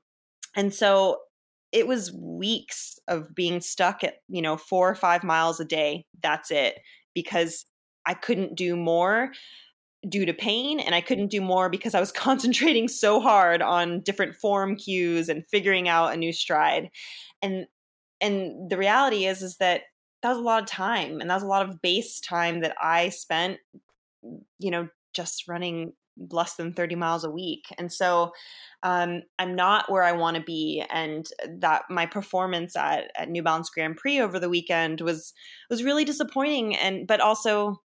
And so it was weeks of being stuck at, you know, 4 or 5 miles a day. That's it because I couldn't do more due to pain and I couldn't do more because I was concentrating so hard on different form cues and figuring out a new stride. And and the reality is is that that was a lot of time and that was a lot of base time that I spent you know just running less than 30 miles a week. And so um, I'm not where I want to be. And that my performance at, at New Balance Grand Prix over the weekend was was really disappointing and but also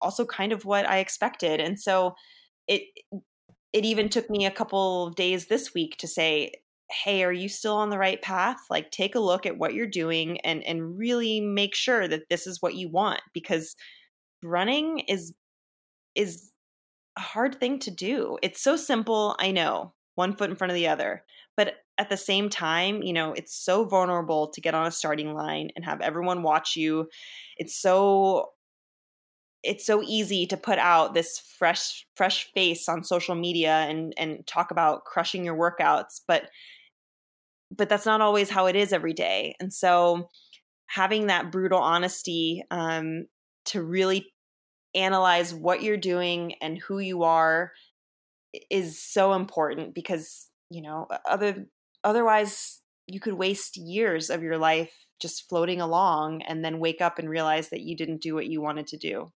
also kind of what I expected. And so it it even took me a couple of days this week to say, "Hey, are you still on the right path? Like take a look at what you're doing and and really make sure that this is what you want because running is is hard thing to do. It's so simple, I know. One foot in front of the other. But at the same time, you know, it's so vulnerable to get on a starting line and have everyone watch you. It's so it's so easy to put out this fresh fresh face on social media and and talk about crushing your workouts but but that's not always how it is every day and so having that brutal honesty um, to really analyze what you're doing and who you are is so important because you know other otherwise you could waste years of your life just floating along and then wake up and realize that you didn't do what you wanted to do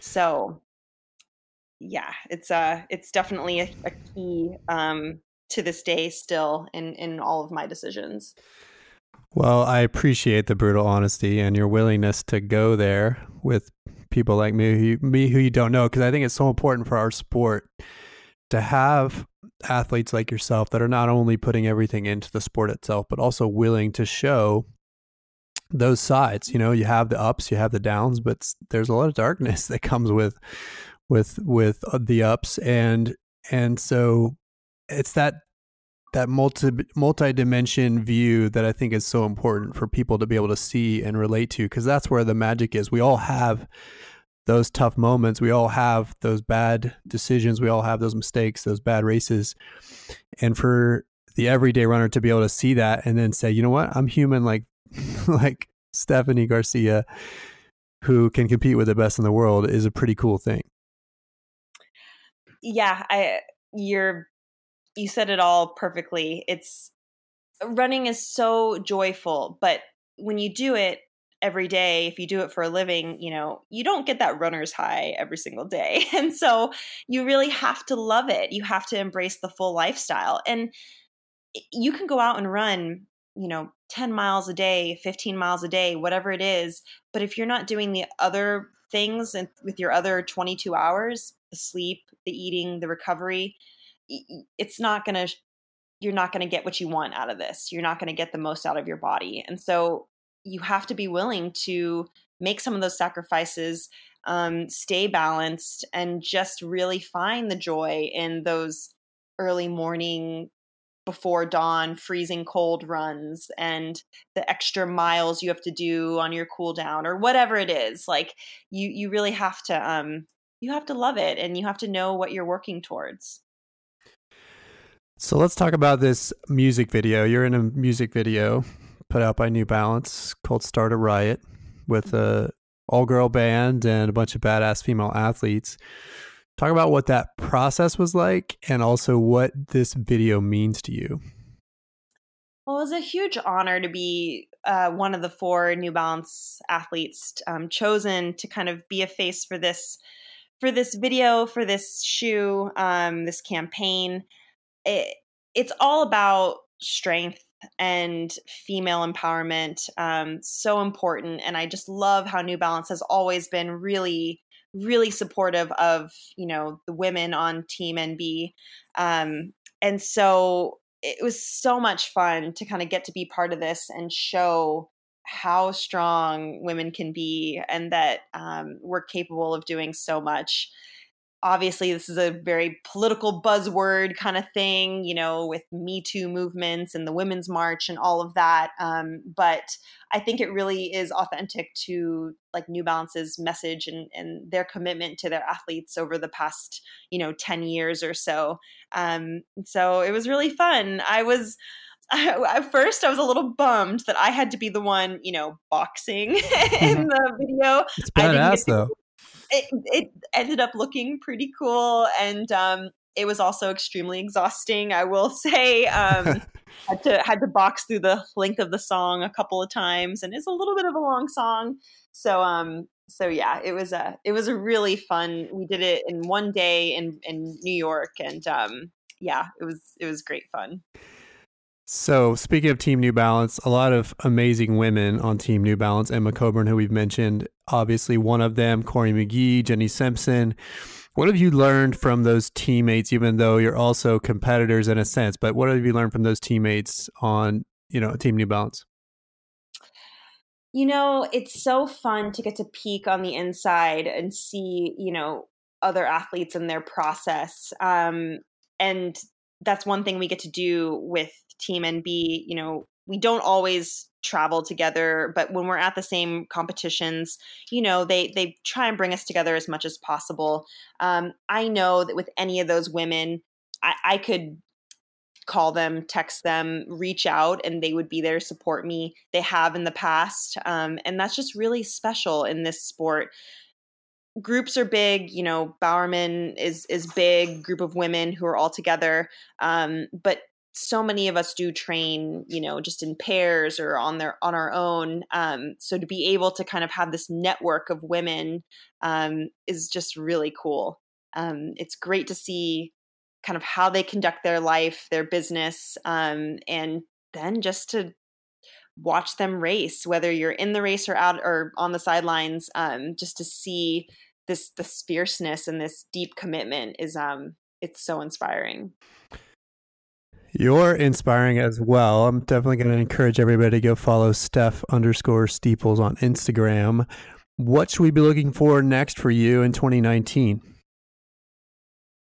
so yeah, it's uh it's definitely a, a key um to this day still in in all of my decisions. Well, I appreciate the brutal honesty and your willingness to go there with people like me, who, me who you don't know, because I think it's so important for our sport to have athletes like yourself that are not only putting everything into the sport itself, but also willing to show those sides. You know, you have the ups, you have the downs, but there's a lot of darkness that comes with with with uh, the ups, and and so it's that that multi multi-dimension view that I think is so important for people to be able to see and relate to because that's where the magic is. We all have those tough moments. We all have those bad decisions. We all have those mistakes, those bad races. And for the everyday runner to be able to see that and then say, you know what, I'm human like like Stephanie Garcia, who can compete with the best in the world, is a pretty cool thing. Yeah, I you're you said it all perfectly. It's running is so joyful, but when you do it every day, if you do it for a living, you know, you don't get that runner's high every single day. And so you really have to love it. You have to embrace the full lifestyle. And you can go out and run, you know, 10 miles a day, 15 miles a day, whatever it is. But if you're not doing the other things and with your other 22 hours, the sleep, the eating, the recovery, it's not going to you're not going to get what you want out of this. You're not going to get the most out of your body. And so you have to be willing to make some of those sacrifices, um, stay balanced, and just really find the joy in those early morning before dawn freezing cold runs and the extra miles you have to do on your cool down or whatever it is like you you really have to um you have to love it and you have to know what you're working towards so let's talk about this music video. You're in a music video put out by New Balance called Start a Riot with a all girl band and a bunch of badass female athletes. Talk about what that process was like and also what this video means to you. Well, it was a huge honor to be uh, one of the four New Balance athletes um, chosen to kind of be a face for this for this video, for this shoe, um, this campaign it, it's all about strength and female empowerment um, so important and i just love how new balance has always been really really supportive of you know the women on team nb um, and so it was so much fun to kind of get to be part of this and show how strong women can be and that um, we're capable of doing so much obviously this is a very political buzzword kind of thing you know with me too movements and the women's march and all of that um, but i think it really is authentic to like new balance's message and, and their commitment to their athletes over the past you know 10 years or so um, so it was really fun i was at first I was a little bummed that I had to be the one, you know, boxing in the video. It's badass though it, it ended up looking pretty cool and um, it was also extremely exhausting i will say um, had to had to box through the length of the song a couple of times and it's a little bit of a long song. So um so yeah it was a it was a really fun we did it in one day in in new york and um yeah it was it was great fun so, speaking of Team New Balance, a lot of amazing women on Team New Balance. Emma Coburn, who we've mentioned, obviously one of them, Cory McGee, Jenny Simpson. What have you learned from those teammates, even though you're also competitors in a sense? But what have you learned from those teammates on, you know, Team New Balance? You know, it's so fun to get to peek on the inside and see, you know, other athletes and their process. Um, and that's one thing we get to do with team NB, you know, we don't always travel together, but when we're at the same competitions, you know, they they try and bring us together as much as possible. Um, I know that with any of those women, I, I could call them, text them, reach out, and they would be there to support me. They have in the past, um, and that's just really special in this sport groups are big you know bowerman is is big group of women who are all together um, but so many of us do train you know just in pairs or on their on our own um, so to be able to kind of have this network of women um, is just really cool. Um, it's great to see kind of how they conduct their life their business um, and then just to watch them race whether you're in the race or out or on the sidelines um, just to see this this fierceness and this deep commitment is um it's so inspiring You're inspiring as well. I'm definitely going to encourage everybody to go follow Steph underscore Steeples on Instagram. What should we be looking for next for you in 2019?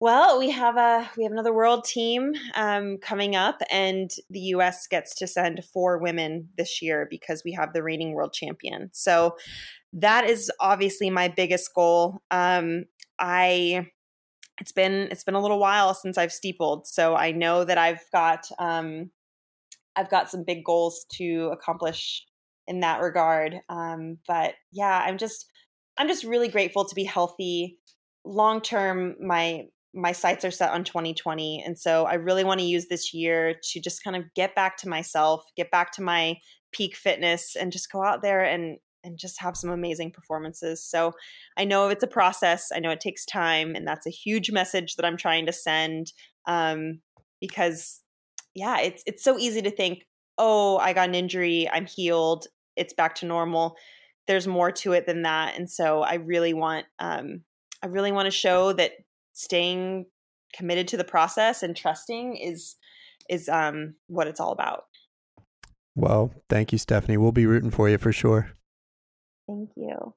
Well, we have a we have another world team um, coming up, and the U.S. gets to send four women this year because we have the reigning world champion. So that is obviously my biggest goal. Um, I it's been it's been a little while since I've steepled, so I know that I've got um, I've got some big goals to accomplish in that regard. Um, but yeah, I'm just I'm just really grateful to be healthy. Long term, my my sights are set on 2020, and so I really want to use this year to just kind of get back to myself, get back to my peak fitness, and just go out there and and just have some amazing performances. So I know it's a process. I know it takes time, and that's a huge message that I'm trying to send. Um, because yeah, it's it's so easy to think, oh, I got an injury, I'm healed, it's back to normal. There's more to it than that, and so I really want um, I really want to show that staying committed to the process and trusting is is um, what it's all about. Well, thank you, Stephanie. We'll be rooting for you for sure. Thank you.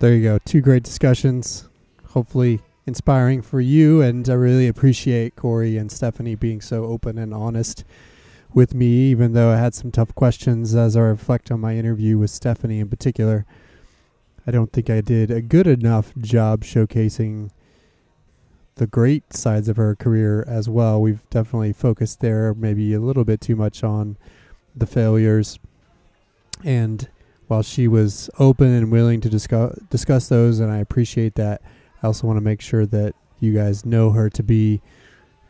There you go. Two great discussions. Hopefully inspiring for you. And I really appreciate Cory and Stephanie being so open and honest with me, even though I had some tough questions as I reflect on my interview with Stephanie in particular. I don't think I did a good enough job showcasing the great sides of her career as well. We've definitely focused there maybe a little bit too much on the failures. And while she was open and willing to discuss discuss those, and I appreciate that. I also want to make sure that you guys know her to be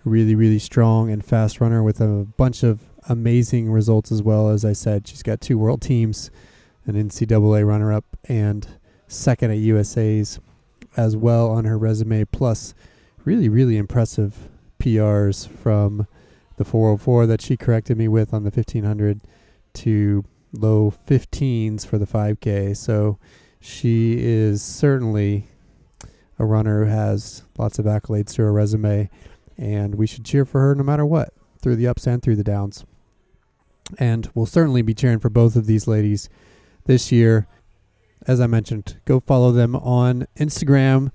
really, really strong and fast runner with a bunch of amazing results as well. As I said, she's got two world teams, an NCAA runner up, and second at USA's as well on her resume, plus really, really impressive PRs from the 404 that she corrected me with on the 1500 to low 15s for the 5K. So she is certainly a runner who has lots of accolades to her resume, and we should cheer for her no matter what, through the ups and through the downs. And we'll certainly be cheering for both of these ladies this year. As I mentioned, go follow them on Instagram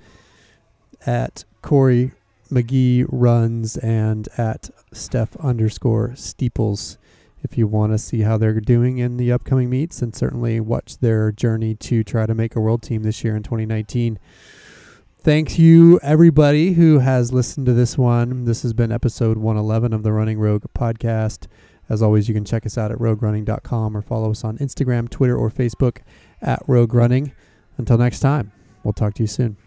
at Cory McGee Runs and at Steph underscore Steeples if you want to see how they're doing in the upcoming meets and certainly watch their journey to try to make a world team this year in 2019. Thanks you everybody who has listened to this one. This has been episode 111 of the Running Rogue podcast. As always, you can check us out at roguerunning.com or follow us on Instagram, Twitter, or Facebook at Rogue Running. Until next time, we'll talk to you soon.